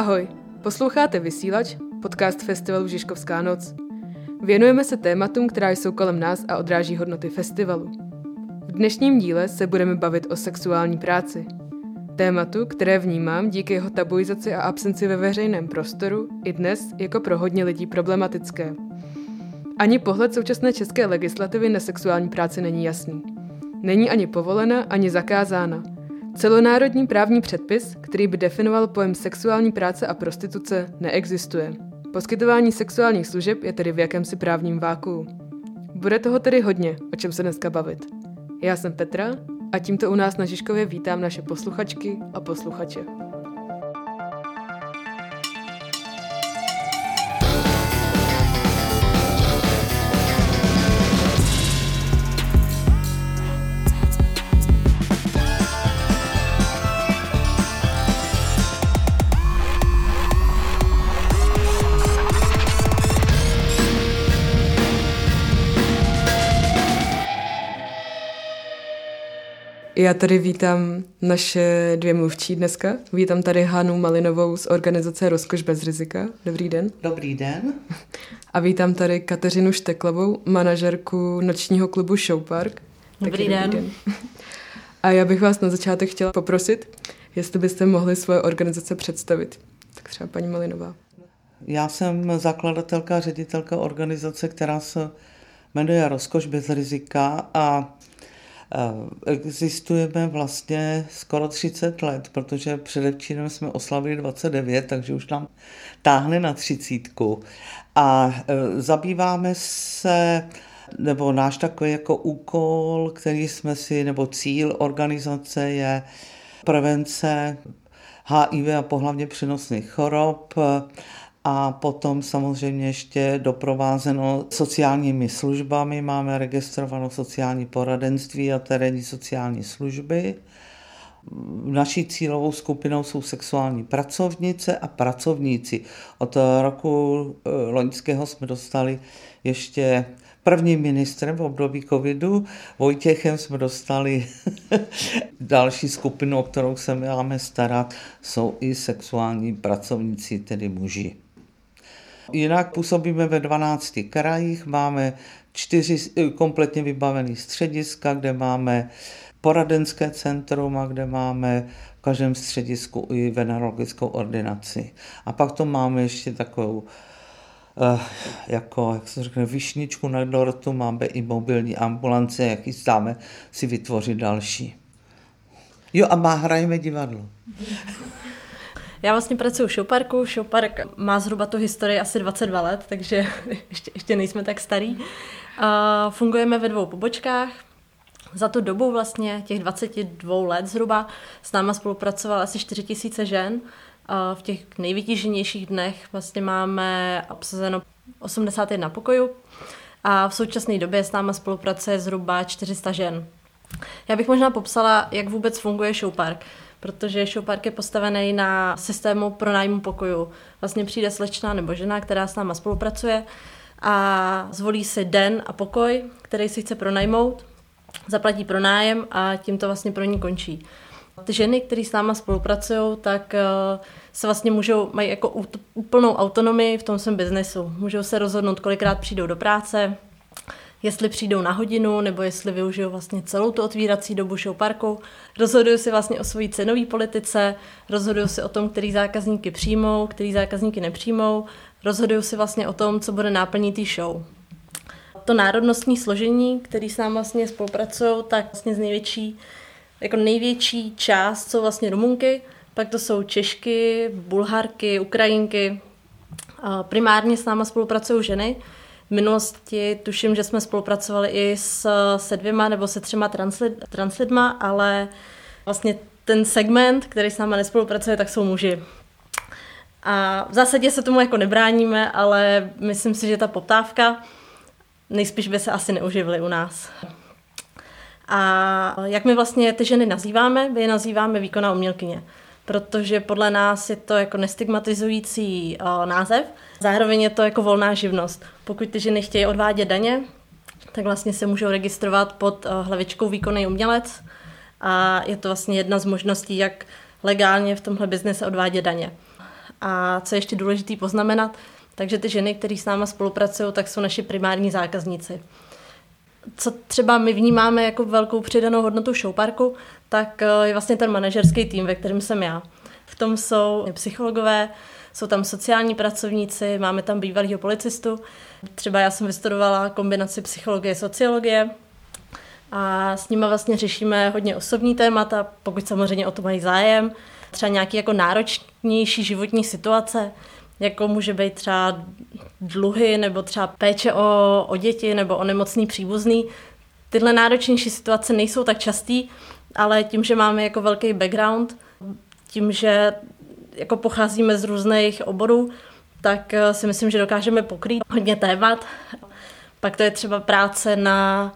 Ahoj, posloucháte Vysílač, podcast festivalu Žižkovská noc. Věnujeme se tématům, která jsou kolem nás a odráží hodnoty festivalu. V dnešním díle se budeme bavit o sexuální práci. Tématu, které vnímám díky jeho tabuizaci a absenci ve veřejném prostoru i dnes jako pro hodně lidí problematické. Ani pohled současné české legislativy na sexuální práci není jasný. Není ani povolena, ani zakázána – Celonárodní právní předpis, který by definoval pojem sexuální práce a prostituce, neexistuje. Poskytování sexuálních služeb je tedy v jakémsi právním váku. Bude toho tedy hodně, o čem se dneska bavit. Já jsem Petra a tímto u nás na Žižkově vítám naše posluchačky a posluchače. Já tady vítám naše dvě mluvčí dneska. Vítám tady Hanu Malinovou z organizace Rozkoš bez rizika. Dobrý den. Dobrý den. A vítám tady Kateřinu Šteklovou, manažerku nočního klubu Showpark. Dobrý, den. dobrý den. A já bych vás na začátek chtěla poprosit, jestli byste mohli svoje organizace představit. Tak třeba paní Malinová. Já jsem zakladatelka a ředitelka organizace, která se jmenuje Rozkoš bez rizika a existujeme vlastně skoro 30 let, protože předevčírem jsme oslavili 29, takže už nám táhne na třicítku. A eh, zabýváme se nebo náš takový jako úkol, který jsme si, nebo cíl organizace je prevence HIV a pohlavně přenosných chorob, a potom samozřejmě ještě doprovázeno sociálními službami. Máme registrovanou sociální poradenství a terénní sociální služby. Naší cílovou skupinou jsou sexuální pracovnice a pracovníci. Od roku eh, loňského jsme dostali ještě prvním ministrem v období covidu, Vojtěchem jsme dostali další skupinu, o kterou se máme starat, jsou i sexuální pracovníci, tedy muži. Jinak působíme ve 12 krajích, máme čtyři eh, kompletně vybavené střediska, kde máme poradenské centrum a kde máme v každém středisku i venerologickou ordinaci. A pak to máme ještě takovou Uh, jako, jak se řekne, vyšničku na dortu, máme i mobilní ambulance, jak chystáme si vytvořit další. Jo, a má hrajeme divadlo. Já vlastně pracuji v Showparku. Showpark má zhruba tu historii asi 22 let, takže ještě, ještě nejsme tak starý. A fungujeme ve dvou pobočkách. Za tu dobu vlastně těch 22 let zhruba s náma spolupracovalo asi 4 tisíce žen. A v těch nejvytíženějších dnech vlastně máme obsazeno 81 pokojů a v současné době s náma spolupracuje zhruba 400 žen. Já bych možná popsala, jak vůbec funguje Showpark protože showpark je postavený na systému pronájmu pokoju. Vlastně přijde slečna nebo žena, která s náma spolupracuje a zvolí si den a pokoj, který si chce pronajmout, zaplatí pronájem a tím to vlastně pro ní končí. Ty ženy, které s náma spolupracují, tak eh, se vlastně můžou, mají jako úplnou autonomii v tom svém biznesu. Můžou se rozhodnout, kolikrát přijdou do práce, jestli přijdou na hodinu, nebo jestli využijou vlastně celou tu otvírací dobu show parku. Rozhodují si vlastně o své cenové politice, rozhodují si o tom, který zákazníky přijmou, který zákazníky nepřijmou, rozhodují si vlastně o tom, co bude náplní té show. To národnostní složení, který s námi vlastně spolupracují, tak vlastně z největší, jako největší část jsou vlastně Rumunky, pak to jsou Češky, Bulharky, Ukrajinky. Primárně s náma spolupracují ženy, v minulosti tuším, že jsme spolupracovali i s, se dvěma nebo se třema translid, translidma, ale vlastně ten segment, který s náma nespolupracuje, tak jsou muži. A v zásadě se tomu jako nebráníme, ale myslím si, že ta poptávka nejspíš by se asi neuživily u nás. A jak my vlastně ty ženy nazýváme? My je nazýváme výkonná umělkyně protože podle nás je to jako nestigmatizující uh, název. Zároveň je to jako volná živnost. Pokud ty ženy chtějí odvádět daně, tak vlastně se můžou registrovat pod uh, hlavičkou výkonný umělec a je to vlastně jedna z možností, jak legálně v tomhle biznise odvádět daně. A co je ještě důležité poznamenat, takže ty ženy, které s náma spolupracují, tak jsou naši primární zákazníci. Co třeba my vnímáme jako velkou přidanou hodnotu showparku, tak eh, je vlastně ten manažerský tým, ve kterém jsem já. V tom jsou psychologové, jsou tam sociální pracovníci, máme tam bývalého policistu. Třeba já jsem vystudovala kombinaci psychologie a sociologie, a s nimi vlastně řešíme hodně osobní témata, pokud samozřejmě o to mají zájem. Třeba nějaké jako náročnější životní situace, jako může být třeba dluhy nebo třeba péče o, o děti nebo o nemocný příbuzný. Tyhle náročnější situace nejsou tak častý, ale tím, že máme jako velký background, tím, že jako pocházíme z různých oborů, tak eh, si myslím, že dokážeme pokrýt hodně témat. Pak to je třeba práce na,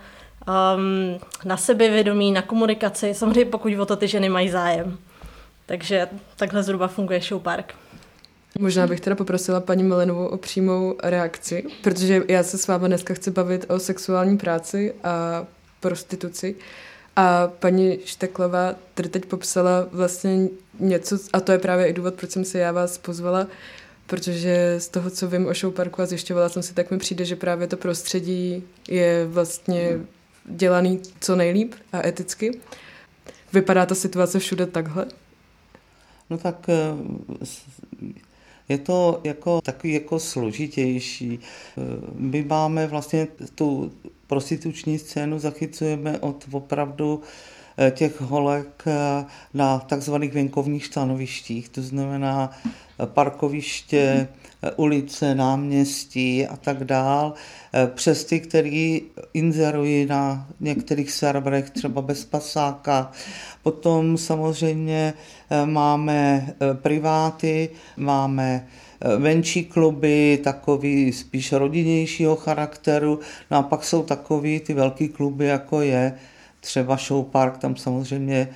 um, na sebevědomí, na komunikaci, samozřejmě pokud o to ty ženy mají zájem. Takže takhle zhruba funguje Show Park. Možná bych teda poprosila paní Melenovou o přímou reakci, protože já se s vámi dneska chci bavit o sexuální práci a prostituci. A paní Šteklová tady teď popsala vlastně něco, a to je právě i důvod, proč jsem se já vás pozvala, protože z toho, co vím o show parku a zjišťovala jsem si, tak mi přijde, že právě to prostředí je vlastně dělaný co nejlíp a eticky. Vypadá ta situace všude takhle? No tak eh, je to jako takový jako složitější. Eh, my máme vlastně tu prostituční scénu, zachycujeme od opravdu těch holek na takzvaných venkovních stanovištích, to znamená parkoviště, ulice, náměstí a tak dál, přes ty, který inzerují na některých serverech, třeba bez pasáka. Potom samozřejmě eh, máme eh, priváty, máme eh, venčí kluby, takový spíš rodinnějšího charakteru, no a pak jsou takový ty velký kluby, jako je třeba Show Park, tam samozřejmě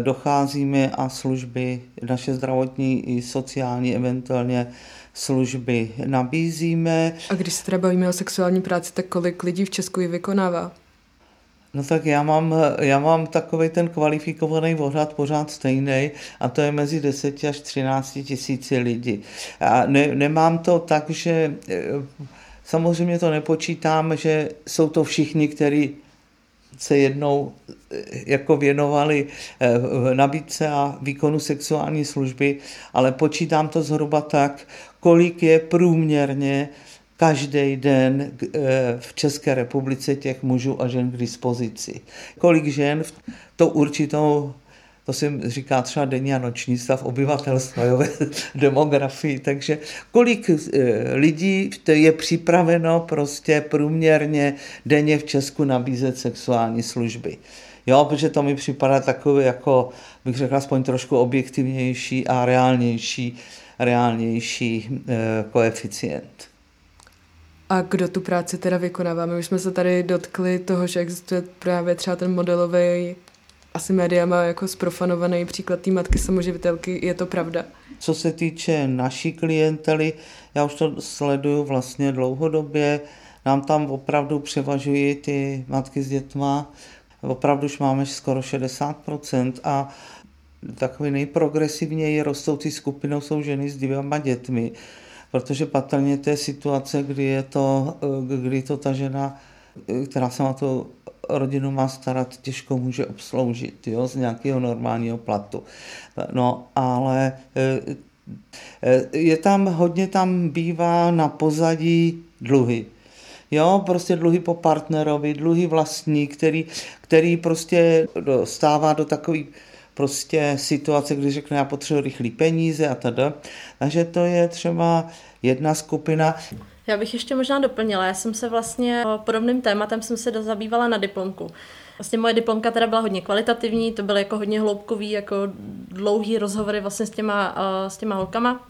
docházíme a služby, naše zdravotní i sociální eventuálně služby nabízíme. A když se teda bavíme o sexuální práci, tak kolik lidí v Česku ji vykonává? No tak já mám, já mám takový ten kvalifikovaný odhad pořád stejný a to je mezi 10 až 13 tisíci lidí. A ne, nemám to tak, že eh, samozřejmě to nepočítám, že jsou to všichni, kteří se jednou eh, jako věnovali eh, nabídce a výkonu sexuální služby, ale počítám to zhruba tak, kolik je průměrně každý den eh, v České republice těch mužů a žen k dispozici. Kolik žen v to určitou to se říká třeba denní a noční stav obyvatelstva jo, demografii, takže kolik eh, lidí je připraveno prostě průměrně denně v Česku nabízet sexuální služby. Jo, protože to mi připadá takový jako, bych řekl, aspoň trošku objektivnější a reálnější, reálnější eh, koeficient. A kdo tu práci teda vykonává? My už jsme se tady dotkli toho, že existuje právě třeba ten modelový asi médiama jako sprofanovaný příklad té matky samoživitelky, je to pravda? Co se týče naší klientely, já už to sleduju vlastně dlouhodobě, nám tam opravdu převažují ty matky s dětma, opravdu už máme skoro 60% a takový nejprogresivněji rostoucí skupinou jsou ženy s dvěma dětmi. Protože patrně je situace, kdy je to, kdy to ta žena, která se na to rodinu má starat, těžko může obsloužit jo, z nějakého normálního platu. No, ale eh, eh, je tam, hodně tam bývá na pozadí dluhy. Jo, prostě dluhy po partnerovi, dluhy vlastní, který, který prostě dostává do takových prostě situace, kdy řekne, já potřebuji rychlý peníze a teda. Takže to je třeba jedna skupina. Já bych ještě možná doplnila, já jsem se vlastně podobným tématem jsem se zabývala na diplomku. Vlastně moje diplomka teda byla hodně kvalitativní, to byly jako hodně hloubkový, jako dlouhý rozhovory vlastně s těma, s těma holkama.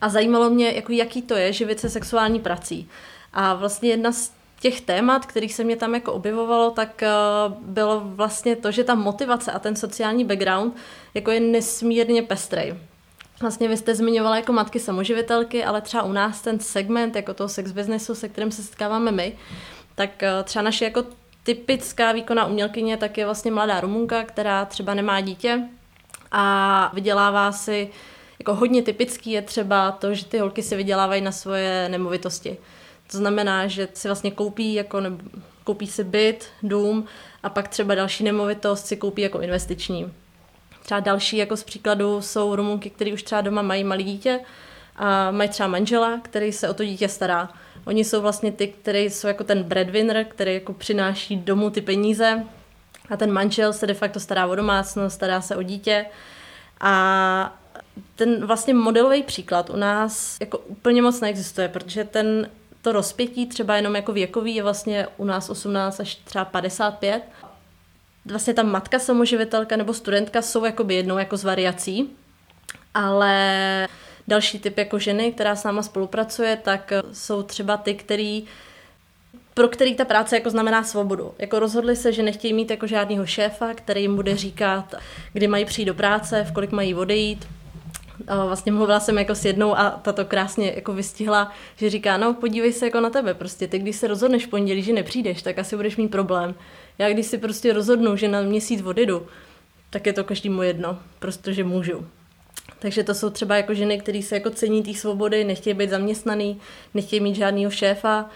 A zajímalo mě, jako jaký to je živit se sexuální prací. A vlastně jedna z těch témat, kterých se mě tam jako objevovalo, tak uh, bylo vlastně to, že ta motivace a ten sociální background jako je nesmírně pestrej. Vlastně vy jste zmiňovala jako matky samoživitelky, ale třeba u nás ten segment jako toho sex businessu, se kterým se setkáváme my, tak uh, třeba naše jako typická výkonná umělkyně tak je vlastně mladá Rumunka, která třeba nemá dítě a vydělává si Jako hodně typický je třeba to, že ty holky si vydělávají na svoje nemovitosti. To znamená, že si vlastně koupí, jako, nebo, koupí si byt, dům a pak třeba další nemovitost si koupí jako investiční. Třeba další jako z příkladu jsou Rumunky, které už třeba doma mají malé dítě a mají třeba manžela, který se o to dítě stará. Oni jsou vlastně ty, kteří jsou jako ten breadwinner, který jako přináší domů ty peníze a ten manžel se de facto stará o domácnost, stará se o dítě a ten vlastně modelový příklad u nás jako úplně moc neexistuje, protože ten to rozpětí třeba jenom jako věkový je vlastně u nás 18 až třeba 55. Vlastně ta matka samoživitelka nebo studentka jsou jakoby jednou jako z variací, ale další typ jako ženy, která s náma spolupracuje, tak jsou třeba ty, který pro který ta práce jako znamená svobodu. Jako rozhodli se, že nechtějí mít jako žádného šéfa, který jim bude říkat, kdy mají přijít do práce, v kolik mají odejít, vlastně mluvila jsem jako s jednou a ta to krásně jako vystihla, že říká, no podívej se jako na tebe, prostě ty když se rozhodneš v pondělí, že nepřijdeš, tak asi budeš mít problém. Já když si prostě rozhodnu, že na měsíc odjedu, tak je to každému jedno, protože můžu. Takže to jsou třeba jako ženy, které se jako cení té svobody, nechtějí být zaměstnaný, nechtějí mít žádného šéfa.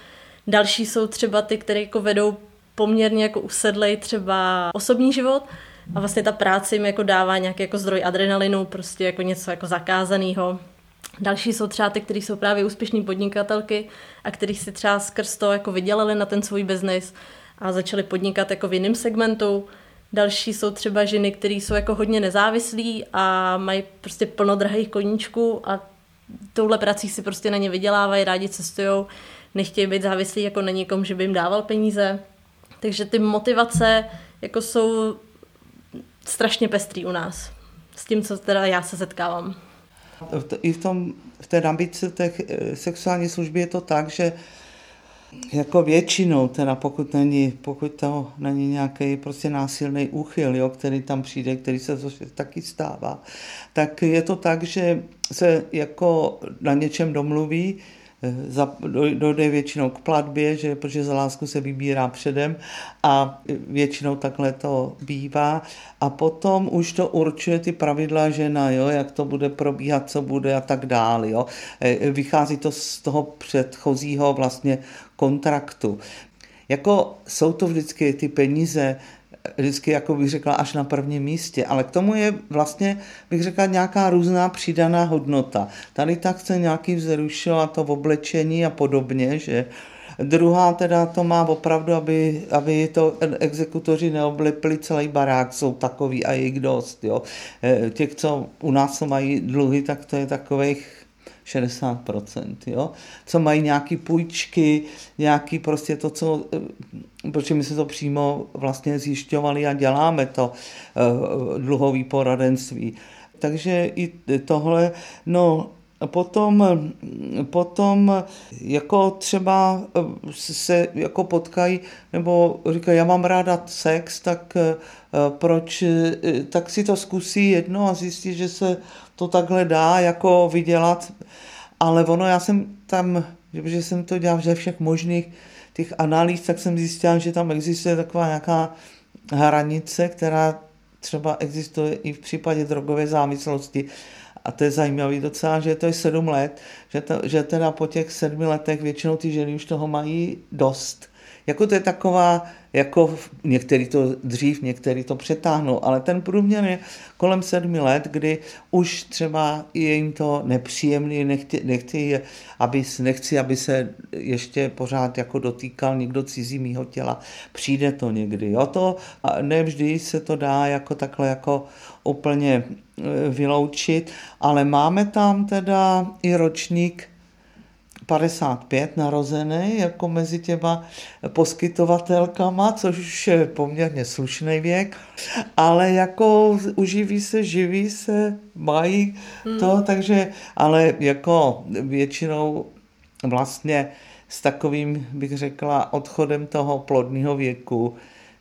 Další jsou třeba ty, které jako vedou poměrně jako usedlej třeba osobní život, a vlastně ta práce jim jako dává nějaký jako zdroj adrenalinu, prostě jako něco jako zakázaného. Další jsou třeba ty, kteří jsou právě úspěšní podnikatelky a kteří si třeba skrz to jako vydělali na ten svůj biznis a začali podnikat jako v jiném segmentu. Další jsou třeba ženy, které jsou jako hodně nezávislí a mají prostě plno drahých koníčků a touhle prací si prostě na ně vydělávají, rádi cestují, nechtějí být závislí jako na někom, že by jim dával peníze. Takže ty motivace jako jsou strašně pestrý u nás. S tím, co teda já se setkávám. I v, tom, v té nabídce eh, sexuální služby je to tak, že jako většinou, teda pokud není, pokud to není nějaký prostě násilný úchyl, jo, který tam přijde, který se taky stává, tak je to tak, že se jako na něčem domluví, dojde většinou k platbě, že, protože za lásku se vybírá předem a většinou takhle to bývá. A potom už to určuje ty pravidla žena, jo, jak to bude probíhat, co bude a tak dále. Jo. E, vychází to z toho předchozího vlastně kontraktu. Jako jsou to vždycky ty peníze, vždycky, jako bych řekla, až na prvním místě. Ale k tomu je vlastně, bych řekla, nějaká různá přidaná hodnota. Tady tak chce nějaký vzrušil a to v oblečení a podobně, že Druhá teda to má opravdu, aby, aby to exekutoři neoblepili celý barák, jsou takový a jich dost. Jo. E, těch, co u nás mají dluhy, tak to je takových 60%, jo? co mají nějaký půjčky, nějaký prostě to, co, eh, protože my se to přímo vlastně zjišťovali a děláme to uh, dluhový poradenství. Takže i tohle, no Potom, potom jako třeba eh, se jako potkají, nebo říkají, já mám ráda sex, tak proč, tak si to zkusí jedno a zjistí, že se to takhle dá jako vydělat ale ono, já jsem tam, že jsem to dělal ze všech možných těch analýz, tak jsem zjistil, že tam existuje taková nějaká hranice, která třeba existuje i v případě drogové závislosti. A to je zajímavé docela, že to je sedm let, že, to, že teda po těch sedmi letech většinou ty ženy už toho mají dost. Jako to je taková, jako některý to dřív, některý to přetáhnou, ale ten průměr je kolem sedmi let, kdy už třeba je jim to nepříjemný, nechci, nechci, aby, nechci, aby se ještě pořád jako dotýkal někdo cizí mýho těla. Přijde to někdy. Jo? To, nevždy se to dá jako takhle jako úplně e, vyloučit, ale máme tam teda i ročník 55 narozený jako mezi těma poskytovatelkama, což už je poměrně slušný věk, ale jako uživí se, živí se, mají to, hmm. takže, ale jako většinou vlastně s takovým, bych řekla, odchodem toho plodného věku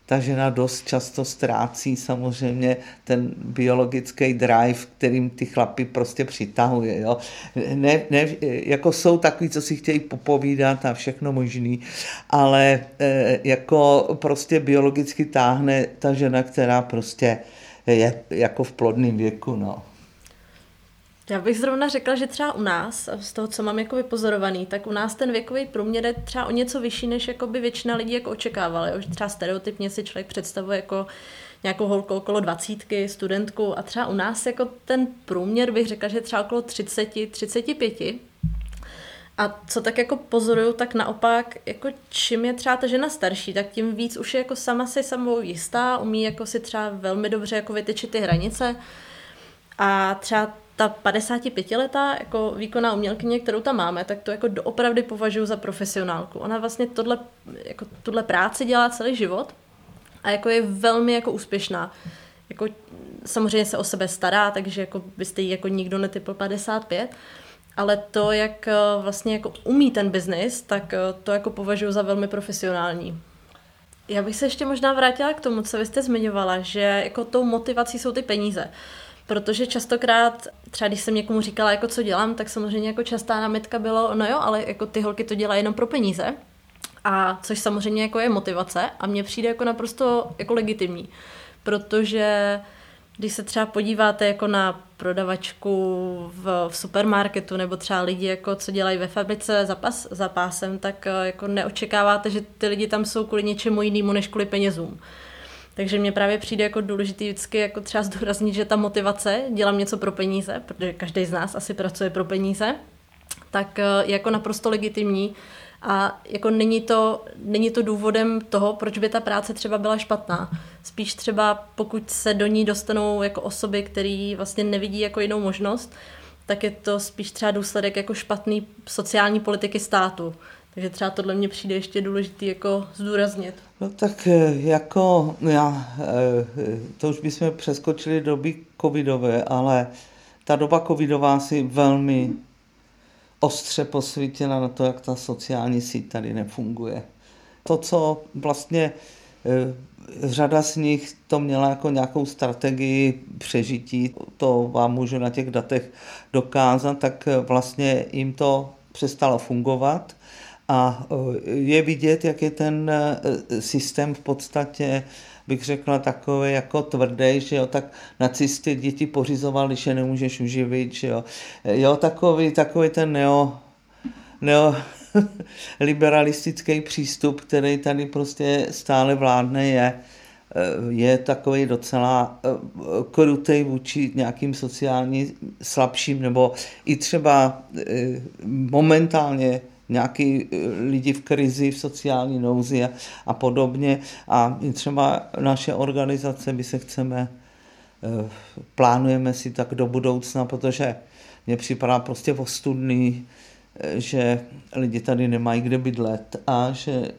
ta žena dost často ztrácí samozřejmě ten biologický drive, kterým ty chlapy prostě přitahuje. Jo. Ne, ne, jako jsou takový, co si chtějí popovídat a všechno možný, ale e, jako prostě biologicky táhne ta žena, která prostě je jako v plodném věku. No. Já bych zrovna řekla, že třeba u nás, z toho, co mám jako vypozorovaný, tak u nás ten věkový průměr je třeba o něco vyšší, než jako by většina lidí jako očekávala. Už třeba stereotypně si člověk představuje jako nějakou holku okolo dvacítky, studentku a třeba u nás jako ten průměr bych řekla, že třeba okolo 30, 35. A co tak jako pozoruju, tak naopak, jako čím je třeba ta žena starší, tak tím víc už je jako sama si samou jistá, umí jako si třeba velmi dobře jako vytyčit ty hranice. A třeba ta 55 letá jako výkonná umělkyně, kterou tam máme, tak to jako doopravdy považuji za profesionálku. Ona vlastně tohle, jako tuhle práci dělá celý život a jako je velmi jako úspěšná. Jako samozřejmě se o sebe stará, takže jako byste jí jako nikdo netypl 55, ale to, jak eh, vlastně jako umí ten biznis, tak eh, to jako považuji za velmi profesionální. Já bych se ještě možná vrátila k tomu, co vy jste zmiňovala, že jako tou motivací jsou ty peníze. Protože častokrát, třeba když jsem někomu říkala, jako co dělám, tak samozřejmě jako častá námitka bylo, no jo, ale jako ty holky to dělají jenom pro peníze. A což samozřejmě jako je motivace a mně přijde jako naprosto jako legitimní. Protože když se třeba podíváte jako na prodavačku v, v supermarketu nebo třeba lidi, jako co dělají ve fabrice za, pas, za pásem, tak eh, jako neočekáváte, že ty lidi tam jsou kvůli něčemu jinému než kvůli penězům. Takže mně právě přijde jako důležitý vždycky jako třeba zdůraznit, že ta motivace, dělám něco pro peníze, protože každý z nás asi pracuje pro peníze, tak eh, je jako naprosto legitimní a jako není to, není to důvodem toho, proč by ta práce třeba byla špatná. Spíš třeba pokud se do ní dostanou jako osoby, které vlastně nevidí jako jinou možnost, tak je to spíš třeba důsledek jako špatný sociální politiky státu. Takže třeba tohle mě přijde ještě důležitý jako zdůraznit. No tak eh, jako já, eh, to už bychom přeskočili doby covidové, ale ta doba covidová si velmi ostře posvítila na to, jak ta sociální síť tady nefunguje. To, co vlastně eh, řada z nich to měla jako nějakou strategii přežití, to vám můžu na těch datech dokázat, tak vlastně jim to přestalo fungovat a e, je vidět, jak je ten e, systém v podstatě bych řekla takový jako tvrdý, že jo, tak nacisty děti pořizovali, že nemůžeš uživit, že jo. E, jo, takový, takový ten neo, neo liberalistický přístup, který tady prostě stále vládne, je, je takový docela krutej vůči nějakým sociálně slabším, nebo i třeba momentálně nějaký eh, lidi v krizi, v sociální nouzi a, a podobně. A třeba naše organizace, my se chceme, eh, plánujeme si tak do budoucna, protože mně připadá prostě ostudný, že lidi tady nemají kde bydlet a že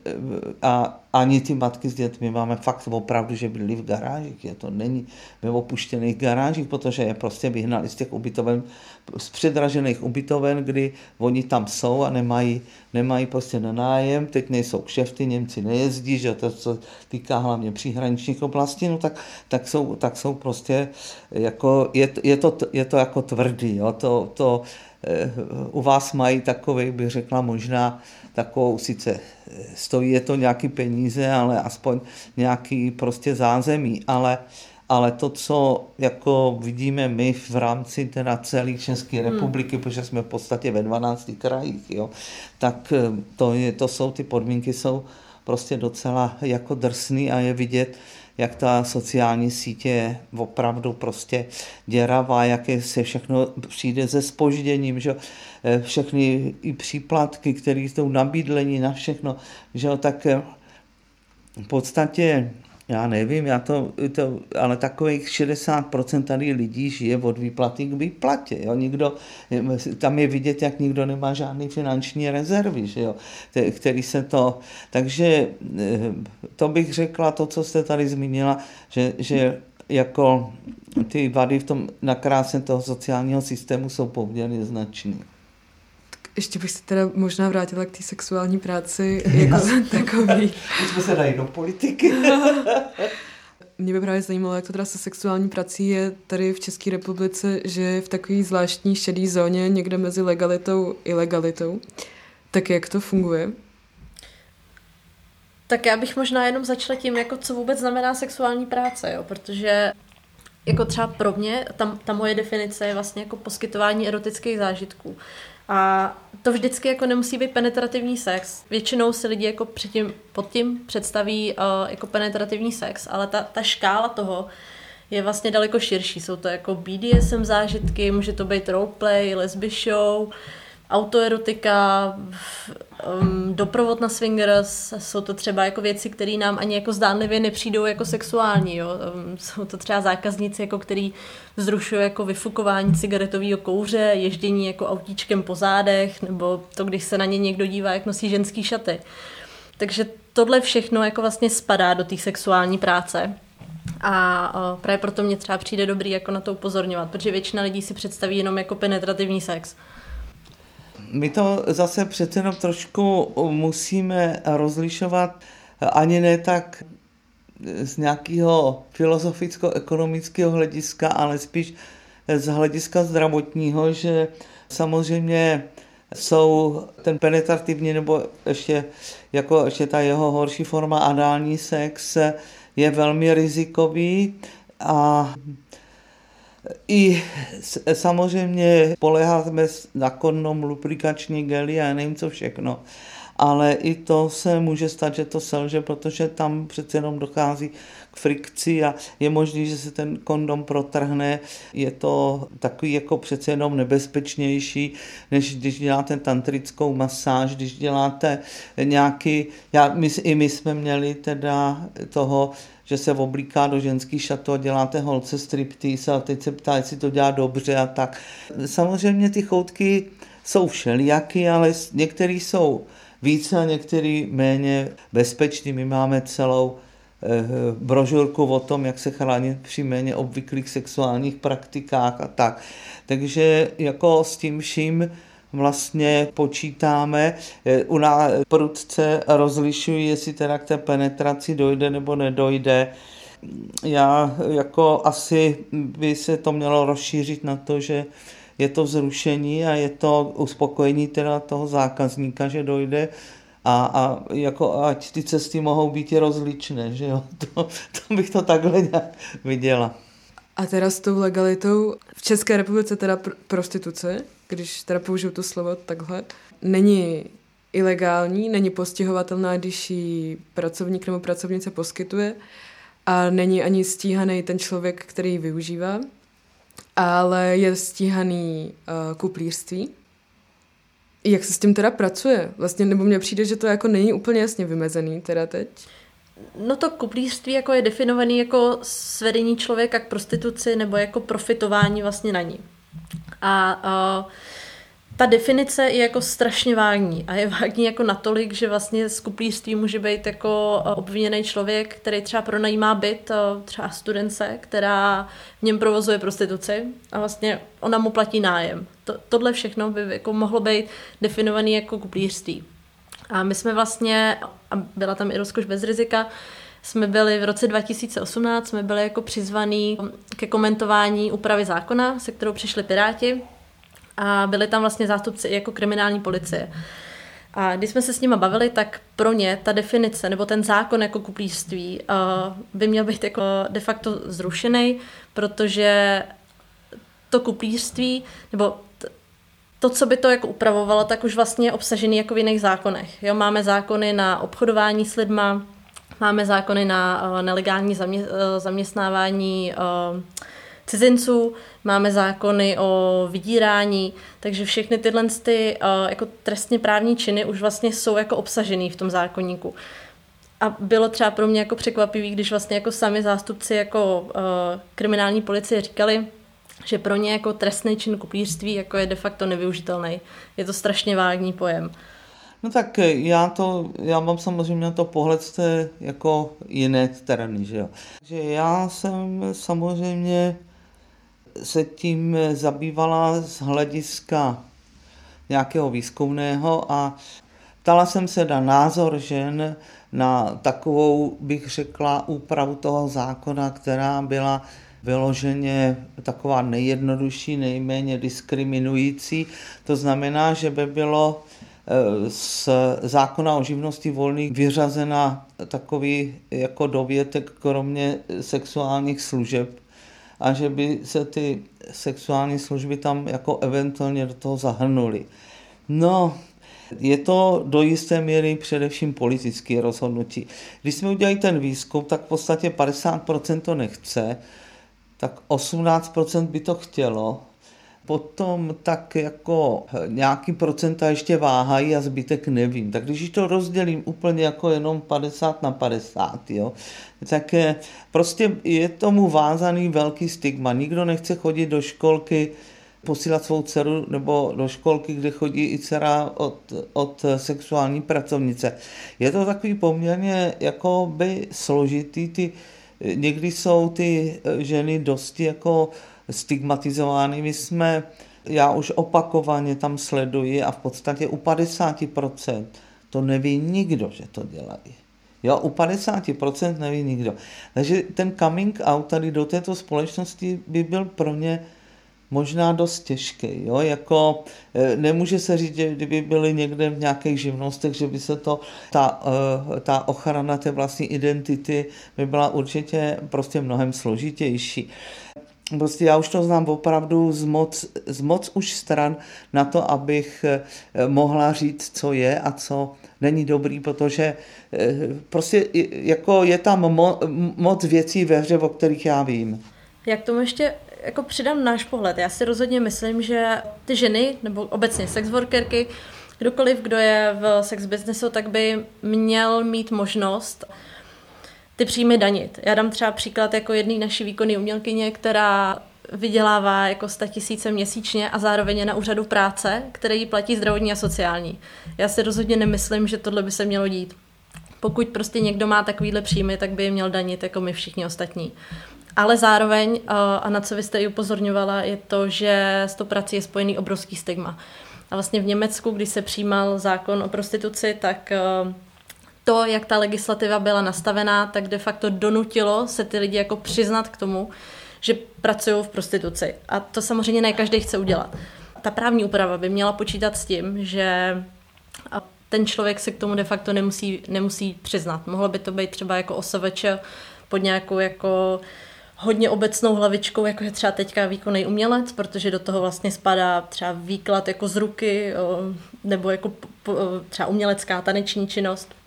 a ani ty matky s dětmi máme fakt opravdu, že byli v garážích. Je to není ve opuštěných garážích, protože je prostě vyhnali z těch ubytoven, z předražených ubytoven, kdy oni tam jsou a nemají, nemají prostě na nájem. Teď nejsou kšefty, Němci nejezdí, že to, co týká hlavně příhraničních oblastí, no tak, tak, jsou, tak jsou prostě jako, je, je, to, je to jako tvrdý, jo? To, to, u vás mají takový, bych řekla, možná takovou, sice eh, stojí je to nějaký peníze, ale aspoň nějaký prostě zázemí, ale, ale to, co jako vidíme my v rámci teda celé České hmm. republiky, hmm. protože jsme v podstatě ve 12 krajích, jo, tak eh, to, je, to jsou, ty podmínky jsou prostě docela jako drsný a je vidět, jak ta sociální sítě je opravdu prostě děravá, jaké se všechno přijde se spožděním, že eh, všechny i příplatky, které jsou nabídlení na všechno, že tak eh, v podstatě já nevím, já to, to, ale takových 60% tady lidí žije od výplaty k výplatě. Jo? Nikdo, tam je vidět, jak nikdo nemá žádný finanční rezervy, že jo? který se to... Takže eh, to bych řekla, to, co jste tady zmínila, že, že jako ty vady v tom nakrásně toho sociálního systému jsou poměrně značné. Ještě bych se teda možná vrátila k té sexuální práci jako takový. My jsme se dali do politiky. Mě by právě zajímalo, jak to teda se sexuální prací je tady v České republice, že je v takové zvláštní šedé zóně někde mezi legalitou a ilegalitou. Tak jak to funguje? Tak já bych možná jenom začala tím, jako co vůbec znamená sexuální práce, jo? protože jako třeba pro mě, tam, ta moje definice je vlastně jako poskytování erotických zážitků. A to vždycky jako nemusí být penetrativní sex. Většinou si lidi jako předtím, pod tím představí uh, jako penetrativní sex, ale ta, ta škála toho je vlastně daleko širší. Jsou to jako BDSM zážitky, může to být roleplay, lesby show, autoerotika, um, doprovod na swingers, jsou to třeba jako věci, které nám ani jako zdánlivě nepřijdou jako sexuální, jo. Um, jsou to třeba zákazníci, jako který vzrušují jako vyfukování cigaretového kouře, ježdění jako autíčkem po zádech, nebo to, když se na ně někdo dívá, jak nosí ženský šaty. Takže tohle všechno jako vlastně spadá do té sexuální práce. A právě proto mě třeba přijde dobrý jako na to upozorňovat, protože většina lidí si představí jenom jako penetrativní sex my to zase přece jenom trošku musíme rozlišovat ani ne tak z nějakého filozoficko-ekonomického hlediska, ale spíš z hlediska zdravotního, že samozřejmě jsou ten penetrativní nebo ještě, jako ještě ta jeho horší forma anální sex je velmi rizikový a i samozřejmě poleháme na kondom, lubrikační gely a nevím co všechno. Ale i to se může stát, že to selže, protože tam přece jenom dochází k frikci a je možné, že se ten kondom protrhne. Je to takový jako přece jenom nebezpečnější, než když děláte tantrickou masáž, když děláte nějaký, já, my, i my jsme měli teda toho že se oblíká do ženský šato a děláte holce striptease a teď se ptá, jestli to dělá dobře a tak. Samozřejmě ty choutky jsou všelijaky, ale některý jsou více a některý méně bezpečný. My máme celou brožurku o tom, jak se chránit při méně obvyklých sexuálních praktikách a tak. Takže jako s tím vším vlastně počítáme. Eh, u nás prudce rozlišují, jestli teda k té penetraci dojde nebo nedojde. Já jako asi by se to mělo rozšířit na to, že je to zrušení a je to uspokojení teda toho zákazníka, že dojde a, a jako ať ty cesty mohou být i rozličné, že jo, to, to bych to takhle nějak viděla. A teda s tou legalitou v České republice teda pr- prostituce, když teda použiju to slovo takhle, není ilegální, není postihovatelná, když ji pracovník nebo pracovnice poskytuje a není ani stíhaný ten člověk, který ji využívá, ale je stíhaný uh, kuplířství. Jak se s tím teda pracuje? Vlastně, nebo mně přijde, že to jako není úplně jasně vymezený teda teď. No to kuplířství jako je definovaný jako svedení člověka k prostituci nebo jako profitování vlastně na ní. A uh, ta definice je jako strašně vágní a je vágní jako natolik, že vlastně z kuplířství může být jako obviněný člověk, který třeba pronajímá byt, třeba studence, která v něm provozuje prostituci a vlastně ona mu platí nájem. To, tohle všechno by jako mohlo být definované jako kuplířství. A my jsme vlastně, a byla tam i rozkoš bez rizika, jsme byli v roce 2018, jsme byli jako přizvaní ke komentování úpravy zákona, se kterou přišli Piráti a byli tam vlastně zástupci jako kriminální policie. A když jsme se s nimi bavili, tak pro ně ta definice nebo ten zákon jako kuplířství uh, by měl být jako de facto zrušený, protože to kuplířství nebo to, co by to jako upravovalo, tak už vlastně je obsažený jako v jiných zákonech. Jo, máme zákony na obchodování s lidma, máme zákony na uh, nelegální zamě, zaměstnávání uh, cizinců, máme zákony o vydírání, takže všechny tyhle ty, uh, jako trestně právní činy už vlastně jsou jako obsažený v tom zákonníku. A bylo třeba pro mě jako překvapivý, když vlastně jako sami zástupci jako uh, kriminální policie říkali, že pro ně jako trestný čin kuplířství jako je de facto nevyužitelný. Je to strašně vágní pojem. No tak já to, já mám samozřejmě na to pohled z té jako jiné strany, že jo. Že já jsem samozřejmě se tím zabývala z hlediska nějakého výzkumného a ptala jsem se na názor žen na takovou, bych řekla, úpravu toho zákona, která byla vyloženě taková nejjednodušší, nejméně diskriminující. To znamená, že by bylo eh, z zákona o živnosti volných vyřazena takový jako dovětek kromě sexuálních služeb a že by se ty sexuální služby tam jako eventuálně do toho zahrnuly. No, je to do jisté míry především politické rozhodnutí. Když jsme udělali ten výzkum, tak v podstatě 50% to nechce, tak 18% by to chtělo, potom tak jako nějaký procenta ještě váhají a zbytek nevím. Tak když to rozdělím úplně jako jenom 50 na 50, jo, tak je, prostě je tomu vázaný velký stigma. Nikdo nechce chodit do školky, posílat svou dceru nebo do školky, kde chodí i dcera od, od sexuální pracovnice. Je to takový poměrně jako by složitý, ty, někdy jsou ty ženy dosti jako stigmatizovány. My jsme, já už opakovaně tam sleduji a v podstatě u 50% to neví nikdo, že to dělají. Jo, u 50% neví nikdo. Takže ten coming out tady do této společnosti by byl pro ně možná dost těžký. Jo? Jako, e, nemůže se říct, že kdyby byly někde v nějakých živnostech, že by se to, ta, e, ta ochrana té vlastní identity by byla určitě prostě mnohem složitější. Prostě já už to znám opravdu z moc, z moc už stran na to, abych e, mohla říct, co je a co není dobrý, protože prostě jako je tam mo, moc věcí ve hře, o kterých já vím. Jak tomu ještě jako přidám náš pohled. Já si rozhodně myslím, že ty ženy, nebo obecně sexworkerky, kdokoliv, kdo je v sex businessu, tak by měl mít možnost ty příjmy danit. Já dám třeba příklad jako jedné naší výkonné umělkyně, která vydělává jako 100 tisíce měsíčně a zároveň je na úřadu práce, který platí zdravotní a sociální. Já si rozhodně nemyslím, že tohle by se mělo dít. Pokud prostě někdo má takovýhle příjmy, tak by je měl danit jako my všichni ostatní. Ale zároveň, a na co vy jste i upozorňovala, je to, že s tou prací je spojený obrovský stigma. A vlastně v Německu, když se přijímal zákon o prostituci, tak to, jak ta legislativa byla nastavená, tak de facto donutilo se ty lidi jako přiznat k tomu, že pracují v prostituci. A to samozřejmě ne každý chce udělat. Ta právní úprava by měla počítat s tím, že ten člověk se k tomu de facto nemusí, nemusí přiznat. Mohlo by to být třeba jako OSVČ pod nějakou jako hodně obecnou hlavičkou, jako je třeba teďka výkonný umělec, protože do toho vlastně spadá třeba výklad jako z ruky, nebo jako třeba umělecká taneční činnost.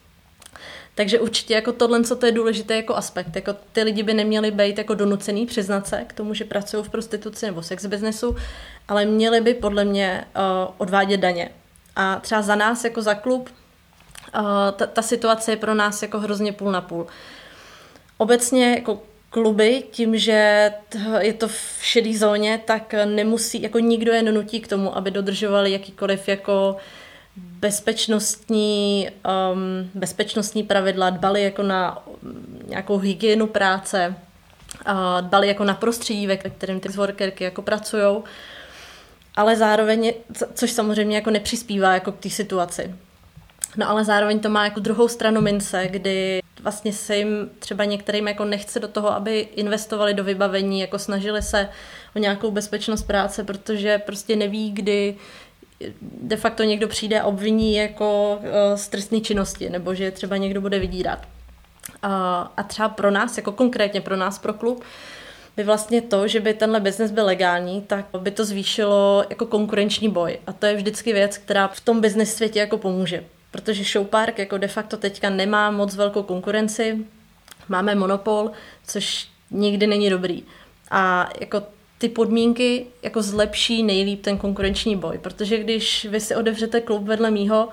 Takže určitě jako tohle, co to je důležité jako aspekt. Jako ty lidi by neměli být jako donucený přiznat se k tomu, že pracují v prostituci nebo sex businessu, ale měli by podle mě uh, odvádět daně. A třeba za nás jako za klub uh, ta, ta situace je pro nás jako hrozně půl na půl. Obecně jako kluby, tím, že je to v šedé zóně, tak nemusí, jako nikdo je nenutí k tomu, aby dodržovali jakýkoliv jako bezpečnostní, um, bezpečnostní pravidla, dbali jako na nějakou hygienu práce, a dbali jako na prostředí, ve kterém ty workerky jako pracují, ale zároveň, což samozřejmě jako nepřispívá jako k té situaci. No ale zároveň to má jako druhou stranu mince, kdy vlastně se jim třeba některým jako nechce do toho, aby investovali do vybavení, jako snažili se o nějakou bezpečnost práce, protože prostě neví, kdy de facto někdo přijde a obviní jako eh, z trestné činnosti, nebo že třeba někdo bude vydírat. A, a třeba pro nás, jako konkrétně pro nás, pro klub, by vlastně to, že by tenhle biznes byl legální, tak by to zvýšilo jako konkurenční boj. A to je vždycky věc, která v tom biznes světě jako pomůže protože Showpark jako de facto teďka nemá moc velkou konkurenci, máme monopol, což nikdy není dobrý. A jako ty podmínky jako zlepší nejlíp ten konkurenční boj, protože když vy si odevřete klub vedle mýho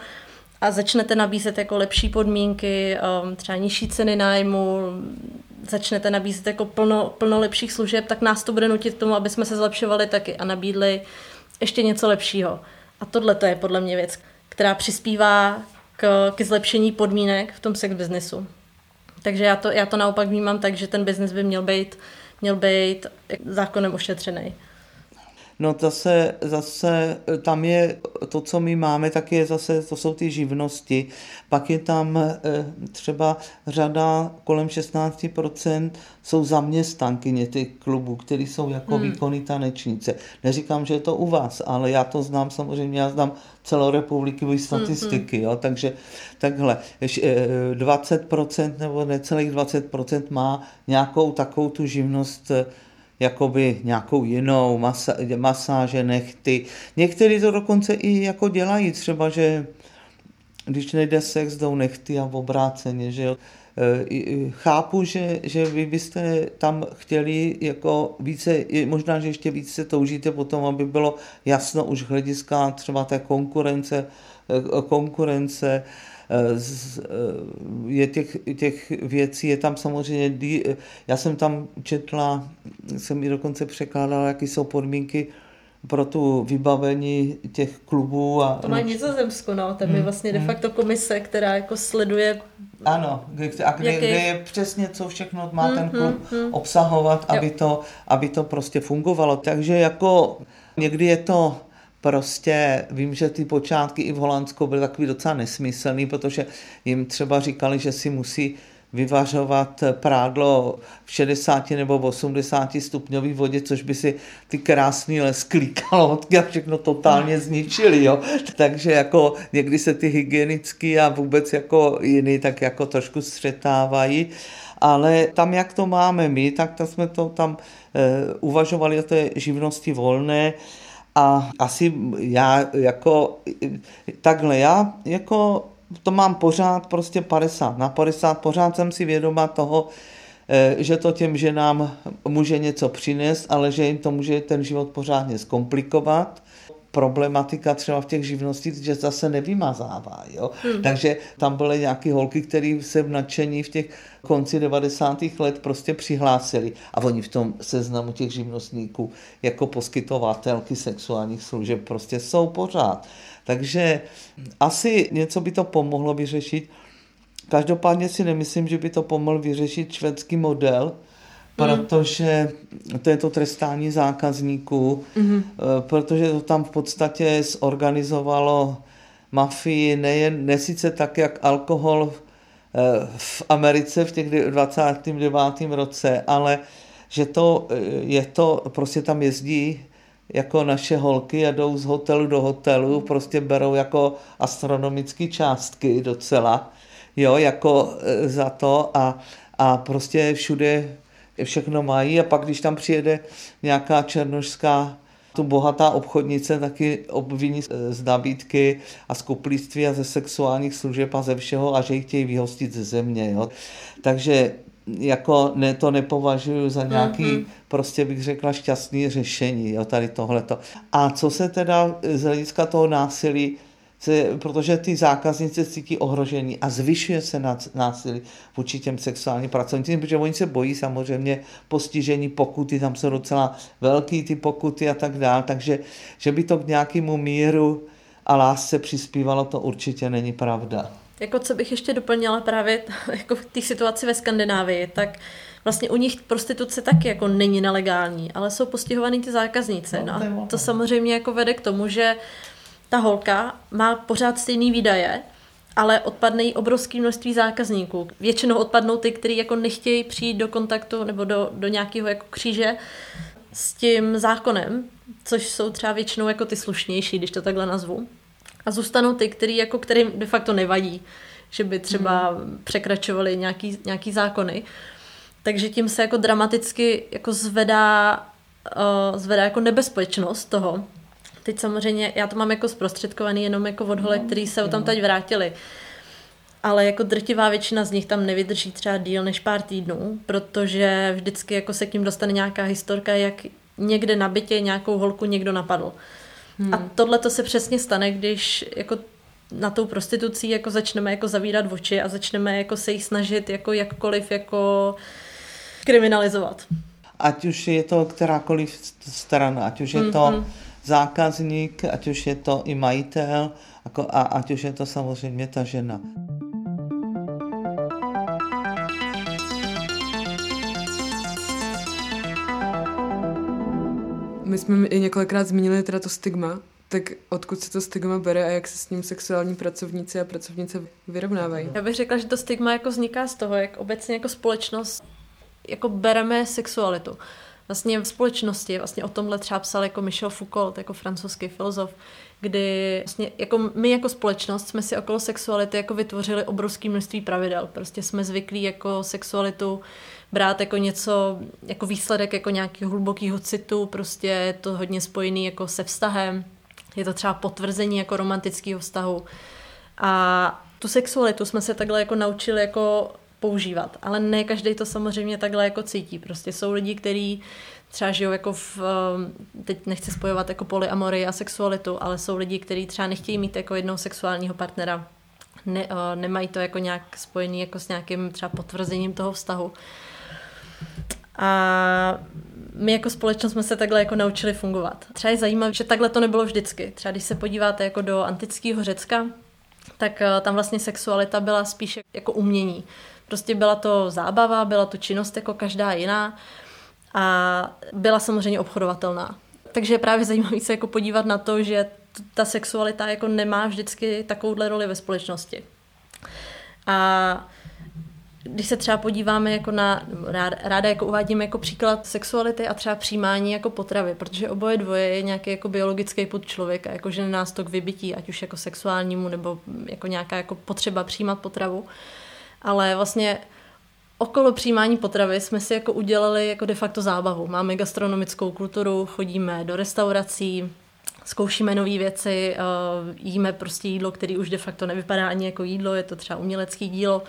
a začnete nabízet jako lepší podmínky, um, třeba nižší ceny nájmu, začnete nabízet jako plno, plno lepších služeb, tak nás to bude nutit k tomu, aby jsme se zlepšovali taky a nabídli ještě něco lepšího. A tohle to je podle mě věc, která přispívá k, k zlepšení podmínek v tom sex biznesu. Takže já to, já to naopak vnímám tak, že ten biznis by měl být, měl být zákonem ošetřený. No zase, zase tam je to, co my máme, tak je zase, to jsou ty živnosti. Pak je tam eh, třeba řada, kolem 16% jsou zaměstnankyně těch klubů, které jsou jako hmm. výkonný tanečnice. Neříkám, že je to u vás, ale já to znám samozřejmě, já znám celorepublikové statistiky, hmm. jo, takže takhle, 20% eh, nebo necelých 20% má nějakou takovou tu živnost jakoby nějakou jinou masa, masáže, nechty. Někteří to dokonce i jako dělají, třeba, že když nejde sex, jdou nechty a obráceně, že jo. E, chápu, že, že vy byste tam chtěli jako více, možná, že ještě více toužíte potom, aby bylo jasno už hlediska třeba té konkurence, e, konkurence, je těch, těch věcí, je tam samozřejmě, já jsem tam četla, jsem i dokonce překládala, jaké jsou podmínky pro tu vybavení těch klubů. A, to má Nizozemsko, no, tam je hmm, vlastně de hmm. facto komise, která jako sleduje ano, a kde, kde je přesně, co všechno má ten klub hmm, obsahovat, aby to, aby to prostě fungovalo. Takže jako někdy je to prostě, vím, že ty počátky i v Holandsku byly takový docela nesmyslný, protože jim třeba říkali, že si musí vyvařovat prádlo v 60 nebo 80 stupňové vodě, což by si ty krásný lesklý kalotky a všechno totálně zničili. Jo? Takže jako někdy se ty hygienický a vůbec jako jiný tak jako trošku střetávají. Ale tam, jak to máme my, tak to jsme to tam e, uvažovali o té živnosti volné. A asi já jako takhle, já jako to mám pořád prostě 50 na 50, pořád jsem si vědoma toho, eh, že to těm ženám může něco přinést, ale že jim to může ten život pořádně zkomplikovat problematika třeba v těch živnostích, že zase nevymazává. Jo? Hmm. Takže tam byly nějaké holky, které se v nadšení v těch konci 90. let prostě přihlásili. A oni v tom seznamu těch živnostníků jako poskytovatelky sexuálních služeb prostě jsou pořád. Takže asi něco by to pomohlo vyřešit. Každopádně si nemyslím, že by to pomohl vyřešit švédský model, protože to je to trestání zákazníků, mm. protože to tam v podstatě zorganizovalo mafii nejen, ne sice tak, jak alkohol eh, v Americe v těch 29. roce, ale že to eh, je to, prostě tam jezdí jako naše holky a jdou z hotelu do hotelu, prostě berou jako astronomické částky docela, jo, jako za to a, a prostě všude všechno mají a pak, když tam přijede nějaká černožská tu bohatá obchodnice taky obviní z nabídky a z kuplíctví a ze sexuálních služeb a ze všeho a že ji chtějí vyhostit ze země. Jo. Takže jako ne, to nepovažuji za nějaký, mm-hmm. prostě bych řekla, šťastný řešení, jo, tady tohleto. A co se teda z hlediska toho násilí, se, protože ty zákaznice cítí ohrožení a zvyšuje se násilí vůči těm sexuálním pracovníkům, protože oni se bojí samozřejmě postižení pokuty, tam jsou docela velký ty pokuty a tak dále, takže že by to k nějakému míru a lásce přispívalo, to určitě není pravda. Jako co bych ještě doplnila právě jako v té situaci ve Skandinávii, tak vlastně u nich prostituce taky jako není nelegální, ale jsou postihovaný ty zákazníci. No, no a to samozřejmě jako vede k tomu, že ta holka má pořád stejný výdaje, ale odpadne jí obrovské množství zákazníků. Většinou odpadnou ty, kteří jako nechtějí přijít do kontaktu nebo do, do nějakého jako kříže s tím zákonem, což jsou třeba většinou jako ty slušnější, když to takhle nazvu. A zůstanou ty, který, jako, kterým de facto nevadí, že by třeba hmm. překračovali nějaký, nějaký zákony. Takže tím se jako dramaticky jako zvedá, uh, zvedá jako nebezpečnost toho, Teď samozřejmě, já to mám jako zprostředkovaný jenom jako od hole, který se o tam teď vrátili. Ale jako drtivá většina z nich tam nevydrží třeba díl než pár týdnů, protože vždycky jako se k ním dostane nějaká historka, jak někde na bytě nějakou holku někdo napadl. Hmm. A tohle to se přesně stane, když jako na tou prostitucí jako začneme jako zavírat oči a začneme jako se jich snažit jako jakkoliv jako kriminalizovat. Ať už je to kterákoliv strana, ať už je to mm-hmm zákazník, ať už je to i majitel, jako, a ať už je to samozřejmě ta žena. My jsme i několikrát zmínili teda to stigma, tak odkud se to stigma bere a jak se s ním sexuální pracovníci a pracovnice vyrovnávají? Já bych řekla, že to stigma jako vzniká z toho, jak obecně jako společnost jako bereme sexualitu vlastně v společnosti, vlastně o tomhle třeba psal jako Michel Foucault, jako francouzský filozof, kdy vlastně jako my jako společnost jsme si okolo sexuality jako vytvořili obrovské množství pravidel. Prostě jsme zvyklí jako sexualitu brát jako něco, jako výsledek jako nějakého hlubokého citu, prostě je to hodně spojený jako se vztahem, je to třeba potvrzení jako romantického vztahu. A tu sexualitu jsme se takhle jako naučili jako používat, ale ne každý to samozřejmě takhle jako cítí. Prostě jsou lidi, kteří třeba žijou jako v, eh, teď nechci spojovat jako polyamory a sexualitu, ale jsou lidi, kteří třeba nechtějí mít jako jednou sexuálního partnera, ne, uh, nemají to jako nějak spojený jako s nějakým třeba potvrzením toho vztahu. A my jako společnost jsme se takhle jako naučili fungovat. Třeba je zajímavé, že takhle to nebylo vždycky. Třeba když se podíváte jako do antického Řecka, tak uh, tam vlastně sexualita byla spíše jako umění. Prostě byla to zábava, byla to činnost jako každá jiná a byla samozřejmě obchodovatelná. Takže je právě zajímavé se jako podívat na to, že ta sexualita jako nemá vždycky takovouhle roli ve společnosti. A když se třeba podíváme jako na, ráda, jako uvádím jako příklad sexuality a třeba přijímání jako potravy, protože oboje dvoje je nějaký jako biologický put člověka, jako že nás to k vybití, ať už jako sexuálnímu nebo jako nějaká jako potřeba přijímat potravu. Ale vlastně okolo přijímání potravy jsme si jako udělali jako de facto zábavu. Máme gastronomickou kulturu, chodíme do restaurací, zkoušíme nové věci, uh, jíme prostě jídlo, který už de facto nevypadá ani jako jídlo, je to třeba umělecký dílo.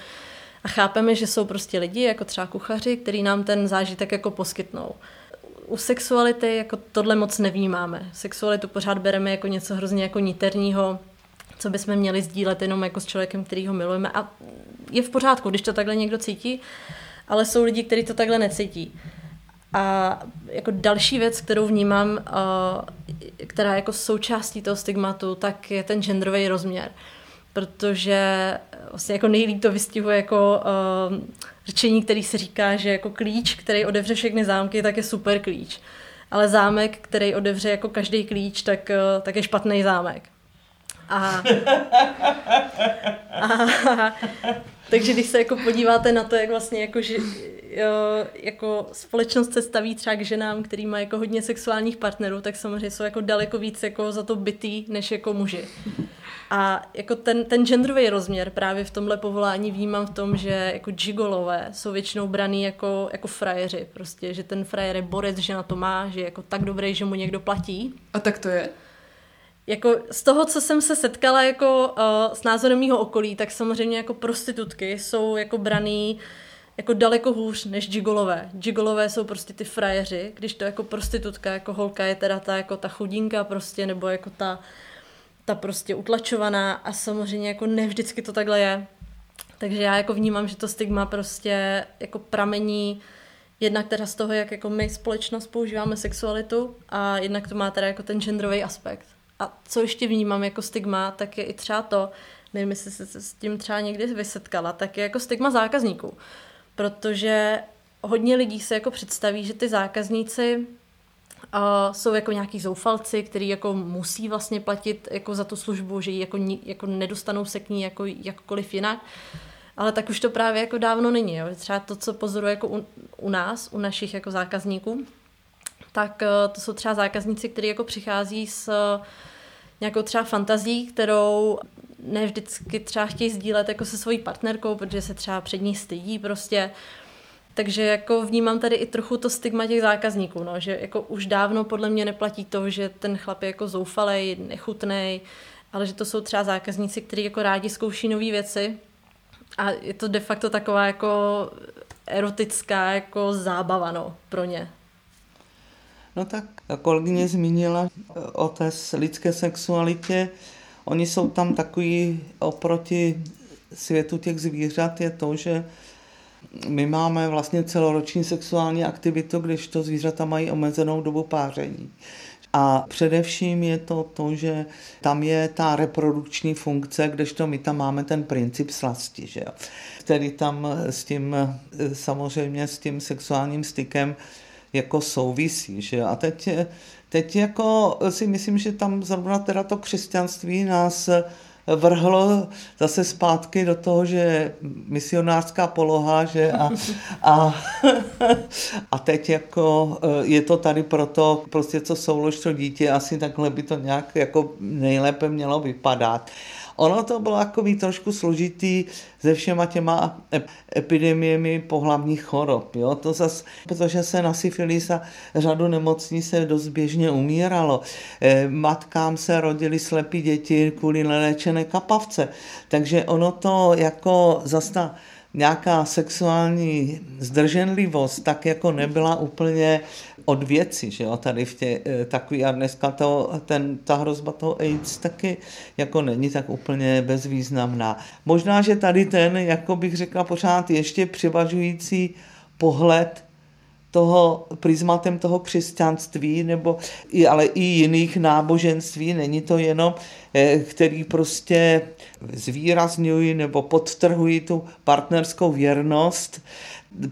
A chápeme, že jsou prostě lidi, jako třeba kuchaři, který nám ten zážitek jako poskytnou. U sexuality jako tohle moc nevnímáme. Sexualitu pořád bereme jako něco hrozně jako niterního, co bychom měli sdílet jenom jako s člověkem, který ho milujeme. A je v pořádku, když to takhle někdo cítí, ale jsou lidi, kteří to takhle necítí. A jako další věc, kterou vnímám, která je jako součástí toho stigmatu, tak je ten genderový rozměr. Protože vlastně jako nejlíp to vystihuje jako uh, řečení, který se říká, že jako klíč, který otevře všechny zámky, tak je super klíč. Ale zámek, který otevře jako každý klíč, tak, uh, tak je špatný zámek. A, a, takže když se jako podíváte na to, jak vlastně jako, že, jako společnost se staví třeba k ženám, který má jako hodně sexuálních partnerů, tak samozřejmě jsou jako daleko víc jako za to bytý, než jako muži. A jako ten, ten genderový rozměr právě v tomhle povolání vnímám v tom, že jako gigolové jsou většinou braný jako, jako frajeři. Prostě, že ten frajer je borec, že na to má, že je jako tak dobrý, že mu někdo platí. A tak to je? Jako z toho, co jsem se setkala jako uh, s názorem mého okolí, tak samozřejmě jako prostitutky jsou jako braný jako daleko hůř než gigolové. Gigolové jsou prostě ty frajeři, když to jako prostitutka, jako holka je teda ta jako ta chudinka prostě, nebo jako ta, ta prostě utlačovaná a samozřejmě jako ne vždycky to takhle je. Takže já jako vnímám, že to stigma prostě jako pramení jednak teda z toho, jak jako my společnost používáme sexualitu a jednak to má teda jako ten genderový aspekt. A co ještě vnímám jako stigma, tak je i třeba to, nevím, jestli se s tím třeba někdy vysetkala, tak je jako stigma zákazníků. Protože hodně lidí se jako představí, že ty zákazníci uh, jsou jako nějaký zoufalci, kteří jako musí vlastně platit jako za tu službu, že ji jako, jako nedostanou se k ní jako jakkoliv jinak. Ale tak už to právě jako dávno není. Jo. Třeba to, co pozoruje jako u, u nás, u našich jako zákazníků, tak uh, to jsou třeba zákazníci, kteří jako přichází s uh, nějakou třeba fantazí, kterou ne vždycky třeba chtějí sdílet jako se svojí partnerkou, protože se třeba před ní stydí prostě. Takže jako vnímám tady i trochu to stigma těch zákazníků, no, že jako už dávno podle mě neplatí to, že ten chlap je jako zoufalej, nechutnej, ale že to jsou třeba zákazníci, kteří jako rádi zkouší nové věci a je to de facto taková jako erotická jako zábava no, pro ně. No tak kolegyně zmínila o té lidské sexualitě. Oni jsou tam takový oproti světu těch zvířat je to, že my máme vlastně celoroční sexuální aktivitu, když to zvířata mají omezenou dobu páření. A především je to to, že tam je ta reprodukční funkce, kdežto my tam máme ten princip slasti, že jo? který tam s tím, samozřejmě s tím sexuálním stykem jako souvisí. Že? A teď, teď jako si myslím, že tam zrovna teda to křesťanství nás vrhlo zase zpátky do toho, že misionářská poloha, že a, a, a teď jako je to tady proto, prostě co soulož to dítě, asi takhle by to nějak jako nejlépe mělo vypadat. Ono to bylo takový trošku složitý se všema těma epidemiemi pohlavních chorob. Jo? To zas, protože se na syfilis a řadu nemocní se dost běžně umíralo. Eh, matkám se rodili slepí děti kvůli neléčené kapavce. Takže ono to jako zasta nějaká sexuální zdrženlivost tak jako nebyla úplně od věci, že jo, tady v tě, eh, takový a dneska to, ten, ta hrozba toho AIDS taky jako není tak úplně bezvýznamná. Možná, že tady ten, jako bych řekla pořád ještě převažující pohled toho prismatem toho křesťanství, nebo i, ale i jiných náboženství, není to jenom, který prostě zvýrazňují nebo podtrhují tu partnerskou věrnost.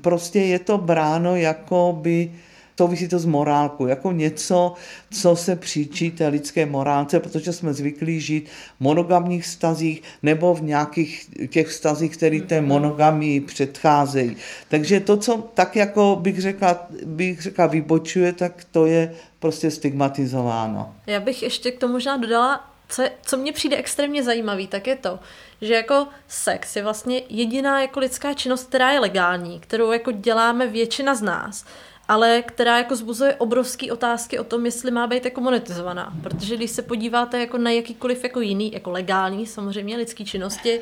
Prostě je to bráno jako by souvisí to s morálkou, jako něco, co se příčí té lidské morálce, protože jsme zvyklí žít v monogamních vztazích nebo v nějakých těch vztazích, které té mhm. monogamii předcházejí. Takže to, co tak jako bych řekla, bych řekla vybočuje, tak to je prostě stigmatizováno. Já bych ještě k tomu možná dodala, co, co mně přijde extrémně zajímavý, tak je to, že jako sex je vlastně jediná jako lidská činnost, která je legální, kterou jako děláme většina z nás ale která jako zbuzuje obrovské otázky o tom, jestli má být jako monetizovaná. Protože když se podíváte jako na jakýkoliv jako jiný, jako legální samozřejmě lidský činnosti,